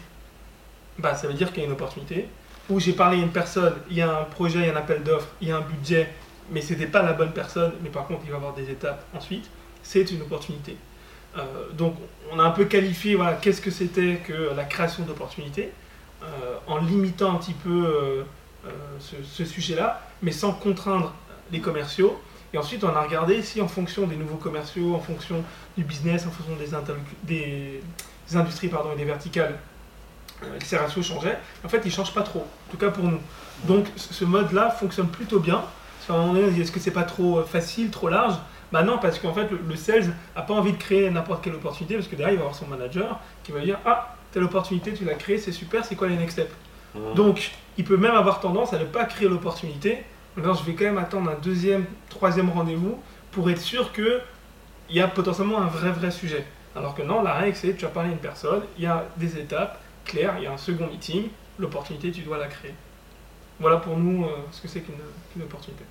Speaker 2: bah, ça veut dire qu'il y a une opportunité où j'ai parlé à une personne, il y a un projet, il y a un appel d'offres, il y a un budget, mais c'était pas la bonne personne, mais par contre il va avoir des étapes ensuite, c'est une opportunité. Euh, donc on a un peu qualifié voilà, qu'est-ce que c'était que la création d'opportunités, euh, en limitant un petit peu euh, ce, ce sujet-là, mais sans contraindre les commerciaux. Et ensuite on a regardé si en fonction des nouveaux commerciaux, en fonction du business, en fonction des, interlocu- des, des industries pardon, et des verticales, euh, ces ratios changeaient. En fait, ils ne changent pas trop, en tout cas pour nous. Donc, ce mode-là fonctionne plutôt bien. Parce qu'à un moment donné, on dit est-ce que c'est pas trop euh, facile, trop large? Bah non, parce qu'en fait, le, le sales n'a pas envie de créer n'importe quelle opportunité, parce que derrière, il va avoir son manager qui va lui dire Ah, telle opportunité, tu l'as créée, c'est super, c'est quoi les next steps? Donc, il peut même avoir tendance à ne pas créer l'opportunité. Alors, je vais quand même attendre un deuxième, troisième rendez-vous pour être sûr qu'il y a potentiellement un vrai, vrai sujet. Alors que non, la règle, c'est tu as parlé à une personne, il y a des étapes claires, il y a un second meeting, l'opportunité, tu dois la créer. Voilà pour nous euh, ce que c'est qu'une opportunité.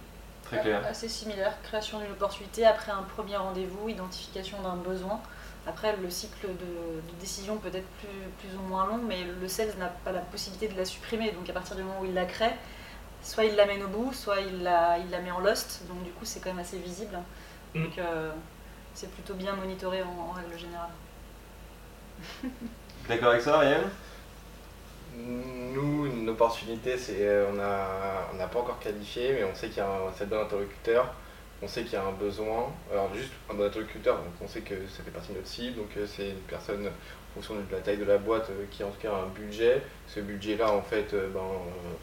Speaker 1: Très clair.
Speaker 3: Assez similaire, création d'une opportunité, après un premier rendez-vous, identification d'un besoin. Après, le cycle de, de décision peut être plus, plus ou moins long, mais le sales n'a pas la possibilité de la supprimer. Donc à partir du moment où il la crée, soit il l'amène au bout, soit il la, il la met en lost. Donc du coup, c'est quand même assez visible.
Speaker 2: Mm.
Speaker 3: Donc euh, c'est plutôt bien monitoré en, en règle générale. [LAUGHS]
Speaker 1: D'accord avec ça, Ariel
Speaker 4: Nous, une opportunité, c'est euh, on a- on n'a pas encore qualifié, mais on sait qu'il y a un c'est bon interlocuteur, on sait qu'il y a un besoin. Alors juste un bon interlocuteur, donc on sait que ça fait partie de notre cible, donc euh, c'est une personne en fonction de la taille de la boîte qui en tout cas a un budget. Ce budget-là, en fait, ben, euh,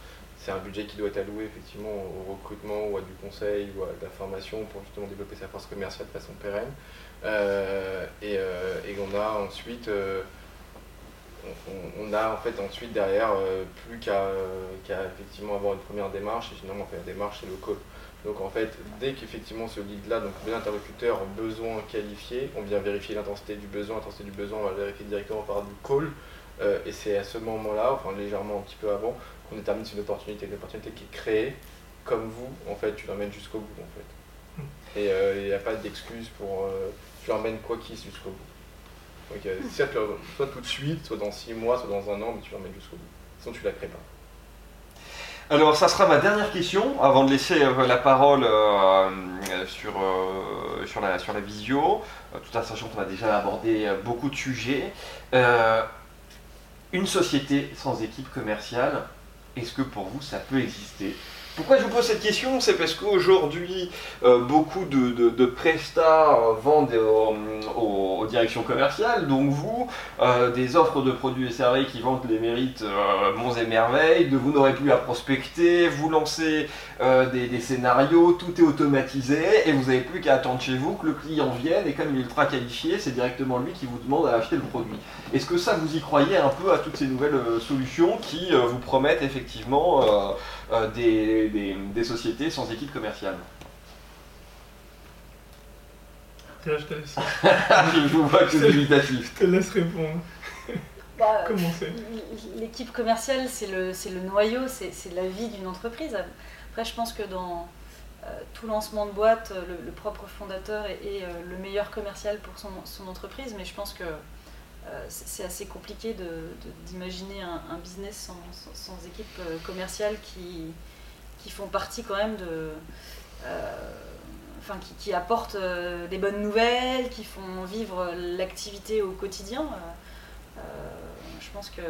Speaker 4: c'est un budget qui doit être alloué effectivement au recrutement ou à du conseil ou à de la formation pour justement développer sa force commerciale de façon pérenne. Euh, et, euh, et on a ensuite euh, on, a en fait ensuite derrière plus qu'à effectivement avoir une première démarche et finalement la démarche c'est le call. Donc en fait dès qu'effectivement ce lead là, donc l'interlocuteur besoin qualifié, on vient vérifier l'intensité du besoin, l'intensité du besoin, on va vérifier directement par du call et c'est à ce moment là, enfin légèrement un petit peu avant, qu'on détermine si une opportunité, une opportunité qui est créée comme vous, en fait tu l'emmènes jusqu'au bout en fait. Et euh, il n'y a pas d'excuse pour euh, tu l'emmènes quoi qu'il jusqu'au bout. Donc, euh, soit, tout de suite, soit dans 6 mois, soit dans un an, mais tu l'emmènes jusqu'au bout. Sinon, tu la crées pas.
Speaker 1: Alors, ça sera ma dernière question avant de laisser euh, la parole sur, euh, sur, la, sur la visio, euh, tout en sachant qu'on a déjà abordé euh, beaucoup de sujets. Euh, une société sans équipe commerciale, est-ce que pour vous ça peut exister? Pourquoi je vous pose cette question? C'est parce qu'aujourd'hui, euh, beaucoup de, de, de prestats vendent aux, directions commerciales, donc vous, euh, des offres de produits et services qui vantent les mérites euh, monts et merveilles, de vous n'aurez plus à prospecter, vous lancez euh, des, des scénarios, tout est automatisé et vous n'avez plus qu'à attendre chez vous que le client vienne et comme il est ultra qualifié, c'est directement lui qui vous demande à acheter le produit. Est-ce que ça vous y croyez un peu à toutes ces nouvelles euh, solutions qui vous promettent effectivement euh, des, des- des sociétés sans équipe commerciale
Speaker 2: Déjà, je te laisse, [LAUGHS]
Speaker 1: Je vous vois que c'est dubitatif.
Speaker 2: je te laisse répondre.
Speaker 3: Bah. [LAUGHS] L'équipe commerciale, c'est le, c'est le noyau, c'est c'est la vie d'une entreprise. Après, je pense que dans euh, tout lancement de boîte, le, le propre fondateur est, est, euh, le meilleur commercial pour son, son entreprise, mais je pense que euh, c'est c'est assez compliqué d'imaginer un, business sans, équipe euh, commerciale qui, qui font partie quand même de. euh, Enfin, qui, apportent euh, des bonnes nouvelles, qui font vivre l'activité au quotidien. Euh, euh, je pense que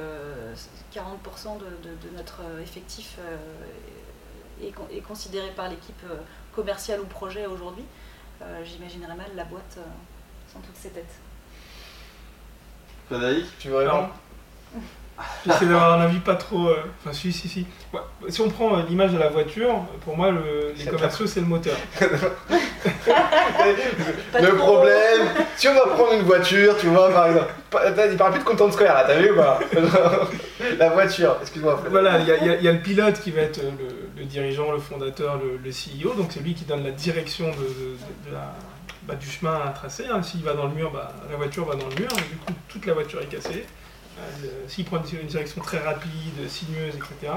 Speaker 3: 40% de, notre effectif est, considéré par l'équipe commerciale ou projet aujourd'hui. J'imaginerais mal la boîte sans toutes ces têtes.
Speaker 5: Frédéric,
Speaker 4: tu veux répondre
Speaker 2: J'essaie d'avoir un avis pas trop. Euh, enfin, si, si, si. Si on prend euh, l'image de la voiture, pour moi, le... les commerciaux, c'est le moteur. [LAUGHS]
Speaker 4: le problème, si on va prendre une voiture, tu vois, par exemple. Il parle plus de Content Square, là, t'as vu ou pas? [LAUGHS] La voiture, excuse-moi.
Speaker 2: Voilà, il y, y, a le pilote qui va être le, dirigeant, le fondateur, le, CEO, donc c'est lui qui donne la direction de, la, du chemin à tracer. Hein. S'il va dans le mur, bah, la voiture va dans le mur, et du coup, toute la voiture est cassée. Euh, s'il prend une direction très rapide, sinueuse, etc.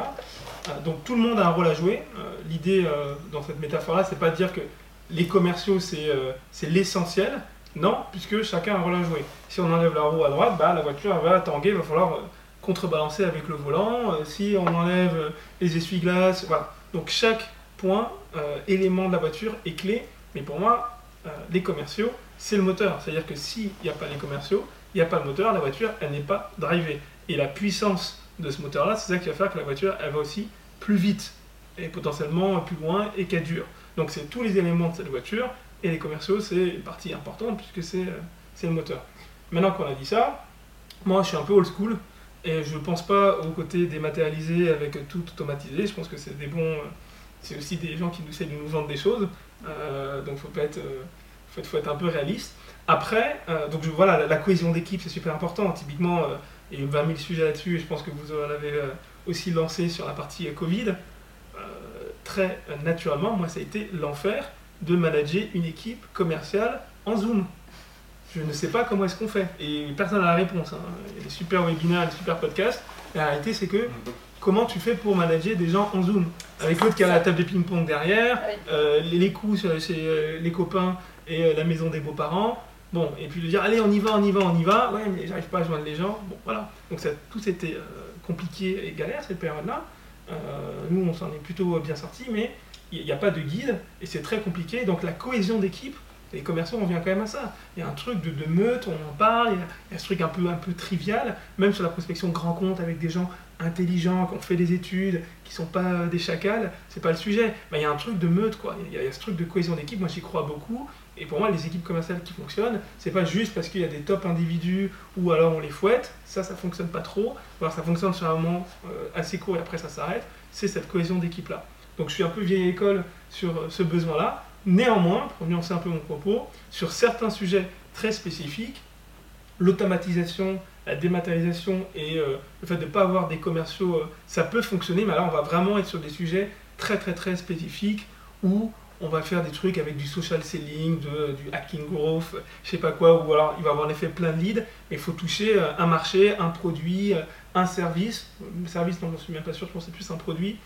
Speaker 2: Euh, donc tout le monde a un rôle à jouer. Euh, l'idée dans cette métaphore-là, c'est pas de dire que les commerciaux c'est l'essentiel. Non, puisque chacun a un rôle à jouer. Si on enlève la roue à droite, bah, la voiture va tanguer, il va falloir contrebalancer avec le volant. si on enlève les essuie-glaces, voilà. Donc chaque point, élément de la voiture est clé. Mais pour moi, les commerciaux, c'est le moteur. C'est-à-dire que s'il n'y a pas les commerciaux, il n'y a pas de moteur, la voiture, elle n'est pas drivée. Et la puissance de ce moteur-là, c'est ça qui va faire que la voiture, elle va aussi plus vite, et potentiellement plus loin, et qu'elle dure. Donc c'est tous les éléments de cette voiture, et les commerciaux, c'est une partie importante, puisque c'est le moteur. Maintenant qu'on a dit ça, moi je suis un peu old school, et je ne pense pas au côté dématérialisé avec tout automatisé, je pense que c'est des bons... C'est aussi des gens qui nous essaient de nous vendre des choses, euh, donc faut être, euh, faut, faut être un peu réaliste. Après, euh, donc voilà, la, cohésion d'équipe, c'est super important. Typiquement, euh, il y a eu 20 000 sujets là-dessus, et je pense que vous en avez euh, aussi lancé sur la partie Covid. très naturellement, moi, ça a été l'enfer de manager une équipe commerciale en Zoom. Je ne sais pas comment est-ce qu'on fait. Et personne n'a la réponse. Hein. Il y a des super webinaires, des super podcasts. La réalité, c'est que comment tu fais pour manager des gens en Zoom Avec l'autre qui a la table de ping-pong derrière, les, les coups chez les copains et la maison des beaux-parents. Bon, et puis de dire, allez, on y va, on y va, on y va. Ouais, mais j'arrive pas à joindre les gens. Bon, voilà. Donc ça, tout c'était euh, compliqué et galère cette période-là. Euh, nous, on s'en est plutôt bien sortis, mais il n'y a pas de guide et c'est très compliqué. Donc la cohésion d'équipe, les commerçants, on vient quand même à ça. Il y a un truc de, de meute, on en parle, il y, a, ce truc un peu, un peu trivial, même sur la prospection grand compte avec des gens intelligents, qui ont fait des études, qui sont pas des chacals, c'est pas le sujet. Mais il y a un truc de meute, quoi. Il y, a, ce truc de cohésion d'équipe, moi j'y crois beaucoup. Et pour moi, les équipes commerciales qui fonctionnent, c'est pas juste parce qu'il y a des top individus ou alors on les fouette, ça, ça fonctionne pas trop. alors ça fonctionne sur un moment euh, assez court et après ça s'arrête. C'est cette cohésion d'équipe-là. Donc je suis un peu vieille école sur euh, ce besoin-là. Néanmoins, pour nuancer un peu mon propos, sur certains sujets très spécifiques, l'automatisation, la dématérialisation et euh, le fait de ne pas avoir des commerciaux, ça peut fonctionner, mais là on va vraiment être sur des sujets très très très spécifiques où on va faire des trucs avec du social selling, du hacking growth, je sais pas quoi, ou alors il va avoir en effet plein de leads, mais il faut toucher euh, un marché, un produit, euh, un service. Le service, non, je ne suis même pas sûr, je pense que c'est plus un produit.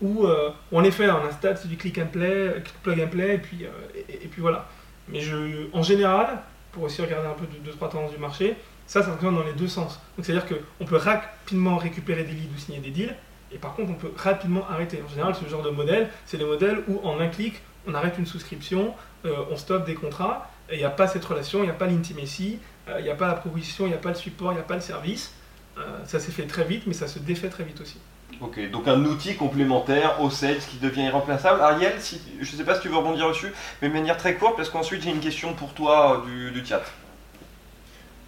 Speaker 2: Où, euh, en effet, on installe, c'est du click and play, plug and play, et puis, et, puis voilà. Mais je, en général, pour aussi regarder un peu de 2-3 tendances du marché, ça, ça fonctionne dans les deux sens. Donc c'est-à-dire qu'on peut rapidement récupérer des leads ou signer des deals, et par contre, on peut rapidement arrêter. En général, ce genre de modèle, c'est les modèles où en un clic, on arrête une souscription, euh, on stoppe des contrats, et il n'y a pas cette relation, il n'y a pas l'intimacy, euh, il n'y a pas la proposition, il n'y a pas le support, il n'y a pas le service. Euh, ça s'est fait très vite, mais ça se défait très vite aussi.
Speaker 1: Ok, donc un outil complémentaire au sales qui devient irremplaçable. Ariel, je ne sais pas si tu veux rebondir dessus, mais de manière très courte, parce qu'ensuite j'ai une question pour toi du, du chat.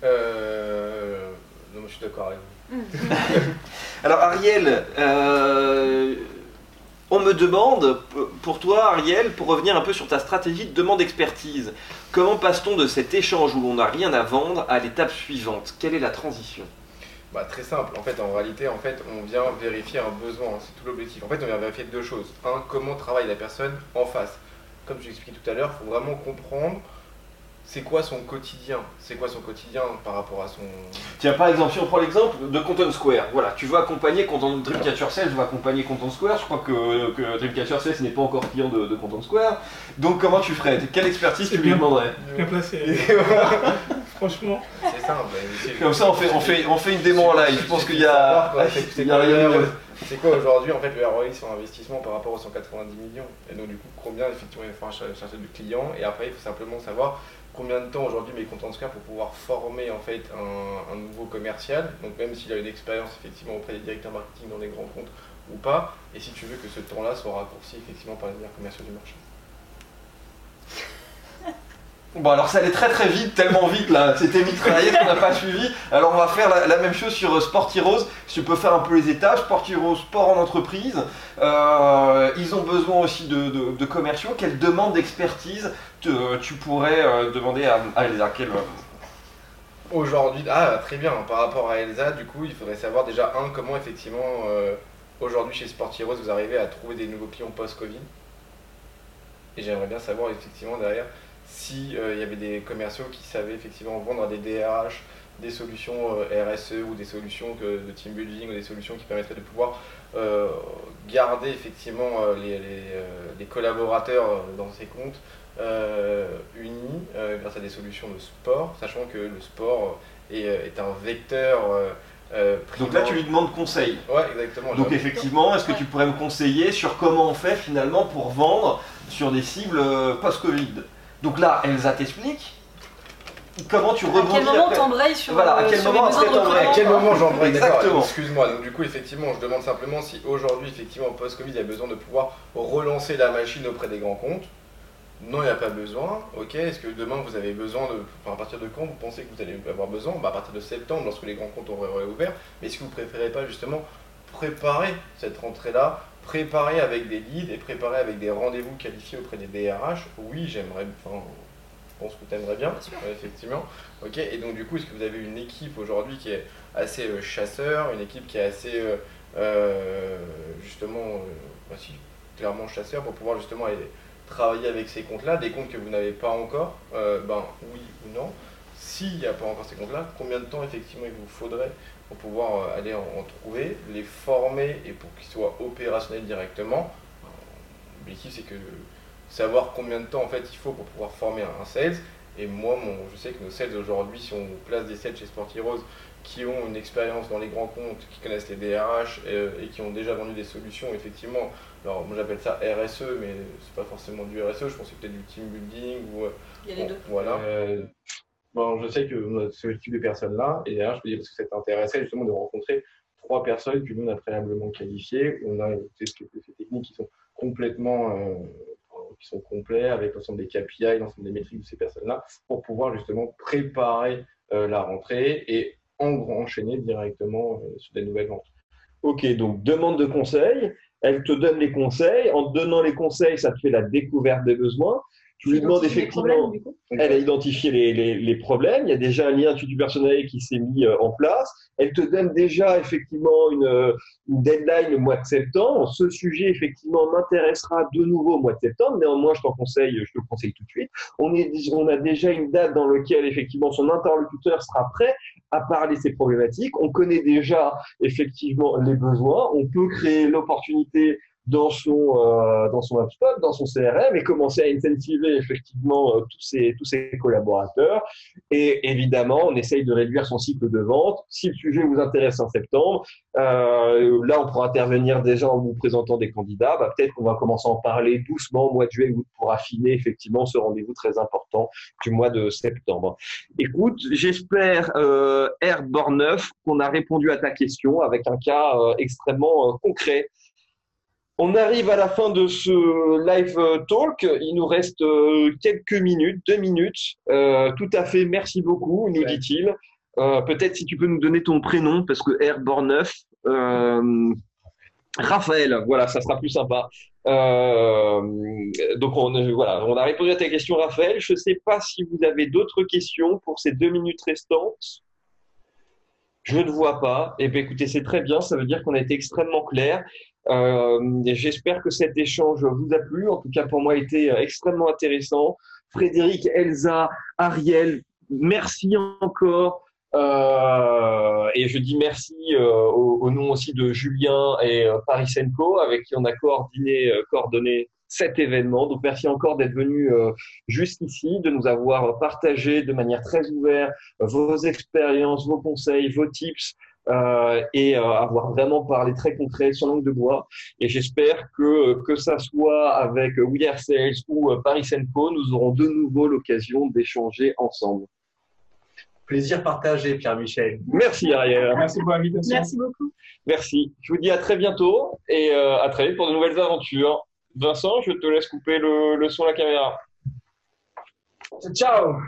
Speaker 4: Euh... Non, je suis d'accord avec vous. [LAUGHS]
Speaker 1: Alors Ariel, on me demande, pour toi Ariel, pour revenir un peu sur ta stratégie de demande expertise, comment passe-t-on de cet échange où on n'a rien à vendre à l'étape suivante? Quelle est la transition?
Speaker 4: Bah, Très simple, en fait en réalité en fait, on vient vérifier un besoin, c'est tout l'objectif. En fait on vient vérifier deux choses. Un, comment travaille la personne en face. Comme je expliqué tout à l'heure, il faut vraiment comprendre c'est quoi son quotidien? C'est quoi son quotidien par rapport à son.
Speaker 1: Tiens, par exemple, si on prend l'exemple de Content Square, voilà, tu veux accompagner Content, Dreamcatcher Sales, va accompagner Content Square, je crois que, que Dreamcatcher Sales n'est pas encore client de, Content Square, donc comment tu ferais? Quelle expertise tu lui demanderais?
Speaker 2: Bien placé. [LAUGHS] Franchement.
Speaker 4: C'est simple. [LAUGHS]
Speaker 1: Comme ça, on fait, on, fait, on fait une démo en live, je pense qu'il y a. [LAUGHS]
Speaker 4: Il y a c'est quoi aujourd'hui en fait le ROI sur investissement par rapport aux 190 millions Et donc du coup, combien effectivement il faut chercher de clients Et après, il faut simplement savoir combien de temps aujourd'hui mes comptes Square pour pouvoir former en fait un, un nouveau commercial? Donc même s'il a une expérience effectivement auprès des directeurs marketing dans les grands comptes ou pas, et si tu veux que ce temps-là soit raccourci effectivement par les meilleurs commerciaux du marché.
Speaker 6: Bon alors ça allait très très vite, tellement vite là, c'était mitraillé qu'on n'a pas suivi. Alors on va faire la, même chose sur euh, Sport Heroes, si tu peux faire un peu les étages, Sport Heroes, sport en entreprise. Euh, ils ont besoin aussi de, commerciaux. Quelle demande d'expertise tu pourrais euh, demander à, Elsa?
Speaker 4: Aujourd'hui, ah très bien, par rapport à Elsa, du coup il faudrait savoir déjà un, comment effectivement aujourd'hui chez Sport Heroes vous arrivez à trouver des nouveaux clients post-Covid. Et j'aimerais bien savoir effectivement derrière s'il euh, y avait des commerciaux qui savaient effectivement vendre à des DRH des solutions euh, RSE ou des solutions de team building ou des solutions qui permettraient de pouvoir euh, garder effectivement les, collaborateurs dans ces comptes unis grâce à des solutions de sport, sachant que le sport est, un vecteur
Speaker 6: Donc là, tu lui demandes conseil.
Speaker 4: Ouais, exactement.
Speaker 6: Donc effectivement, est-ce que tu pourrais me conseiller sur comment on fait finalement pour vendre sur des cibles post-Covid? Donc là, Elsa t'explique comment tu rebondis.
Speaker 3: À quel moment t'embrayes sur
Speaker 6: Voilà, à quel moment
Speaker 4: À quel moment j'embraye Exactement. Excuse-moi. Donc du coup, effectivement, je demande simplement si aujourd'hui, effectivement, post-Covid, il y a besoin de pouvoir relancer la machine auprès des grands comptes. Non, il n'y a pas besoin. Ok. Est-ce que demain vous avez besoin de. Enfin, à partir de quand vous pensez que vous allez avoir besoin? Bah, À partir de septembre, lorsque les grands comptes auront réouvert. Mais est-ce que vous préférez pas justement préparer cette rentrée-là préparer avec des leads et préparer avec des rendez-vous qualifiés auprès des DRH, oui, j'aimerais, enfin, je pense que tu aimerais bien, effectivement. Ok, et donc du coup, est-ce que vous avez une équipe aujourd'hui qui est assez euh, chasseur, une équipe qui est assez, euh, euh, justement, bah, clairement chasseur pour pouvoir justement aller travailler avec ces comptes-là, des comptes que vous n'avez pas encore, ben oui ou non. S'il n'y a pas encore ces comptes-là, combien de temps effectivement il vous faudrait pour pouvoir euh, aller en, trouver, les former et pour qu'ils soient opérationnels directement. L'objectif c'est que savoir combien de temps en fait il faut pour pouvoir former un sales. Et moi, mon, je sais que nos sales aujourd'hui, si on place des sales chez Sport Heroes qui ont une expérience dans les grands comptes, qui connaissent les DRH euh, et, qui ont déjà vendu des solutions, effectivement, alors moi j'appelle ça RSE, mais c'est pas forcément du RSE, je pense que c'est peut-être du team building ou.
Speaker 3: Euh, il y a les deux.
Speaker 4: Voilà. Bon, je sais que ce type de personnes-là, et d'ailleurs, je peux dire parce que ça t'intéressait justement de rencontrer trois personnes que nous, on a préalablement qualifiées. On a ces techniques qui sont complètement euh, qui sont complets avec l'ensemble des KPI, l'ensemble des métriques de ces personnes-là, pour pouvoir justement préparer euh, la rentrée et enchaîner directement euh, sur des nouvelles ventes.
Speaker 1: Ok, donc demande de conseils. Elle te donne les conseils. En te donnant les conseils, ça te fait la découverte des besoins. Tu lui demandes effectivement, elle a identifié les, les, problèmes, il y a déjà un lien du personnel qui s'est mis euh, en place, elle te donne déjà effectivement une, euh, une, deadline le mois de septembre. Ce sujet effectivement m'intéressera de nouveau au mois de septembre, néanmoins je t'en conseille, je te le conseille tout de suite. On, est, on a déjà une date dans laquelle effectivement son interlocuteur sera prêt à parler de ces problématiques. On connaît déjà effectivement les besoins, on peut créer l'opportunité dans son euh, dans son HubSpot, dans son CRM et commencer à incentiver effectivement euh, tous ses tous ses collaborateurs et évidemment on essaye de réduire son cycle de vente. Si le sujet vous intéresse en septembre, euh, là on pourra intervenir déjà en vous présentant des candidats. Bah, peut-être qu'on va commencer à en parler doucement au mois de juillet pour affiner effectivement ce rendez-vous très important du mois de septembre. Écoute, j'espère euh, R Borneuf qu'on a répondu à ta question avec un cas euh, extrêmement concret on arrive à la fin de ce live euh, talk. Il nous reste euh, quelques minutes, deux minutes. Euh, tout à fait, merci beaucoup, nous dit-il. Peut-être si tu peux nous donner ton prénom, parce que R. Borneuf. Raphaël, voilà, ça sera plus sympa. donc on, voilà, on a répondu à ta question, Raphaël. Je ne sais pas si vous avez d'autres questions pour ces deux minutes restantes. Je ne vois pas. Eh bien, écoutez, c'est très bien. Ça veut dire qu'on a été extrêmement clair. Euh, J'espère que cet échange vous a plu. En tout cas, pour moi, a été euh, extrêmement intéressant. Frédéric, Elsa, Ariel, merci encore. Euh, et je dis merci euh, au, nom aussi de Julien et euh, Parisenko, avec qui on a coordonné, coordonné cet événement. Donc merci encore d'être venu jusqu'ici, de nous avoir partagé de manière très ouverte vos expériences, vos conseils, vos tips euh, et euh, avoir vraiment parlé très concret sur langue de bois. Et j'espère que que ça soit avec We Are Sales ou euh, Paris Co, nous aurons de nouveau l'occasion d'échanger ensemble.
Speaker 7: Plaisir partagé, Pierre-Michel.
Speaker 1: Merci Ariel.
Speaker 2: Merci pour l'invitation.
Speaker 3: Merci beaucoup.
Speaker 1: Merci. Je vous dis à très bientôt et euh, à très vite pour de nouvelles aventures. Vincent, je te laisse couper le, le son à la caméra.
Speaker 2: Ciao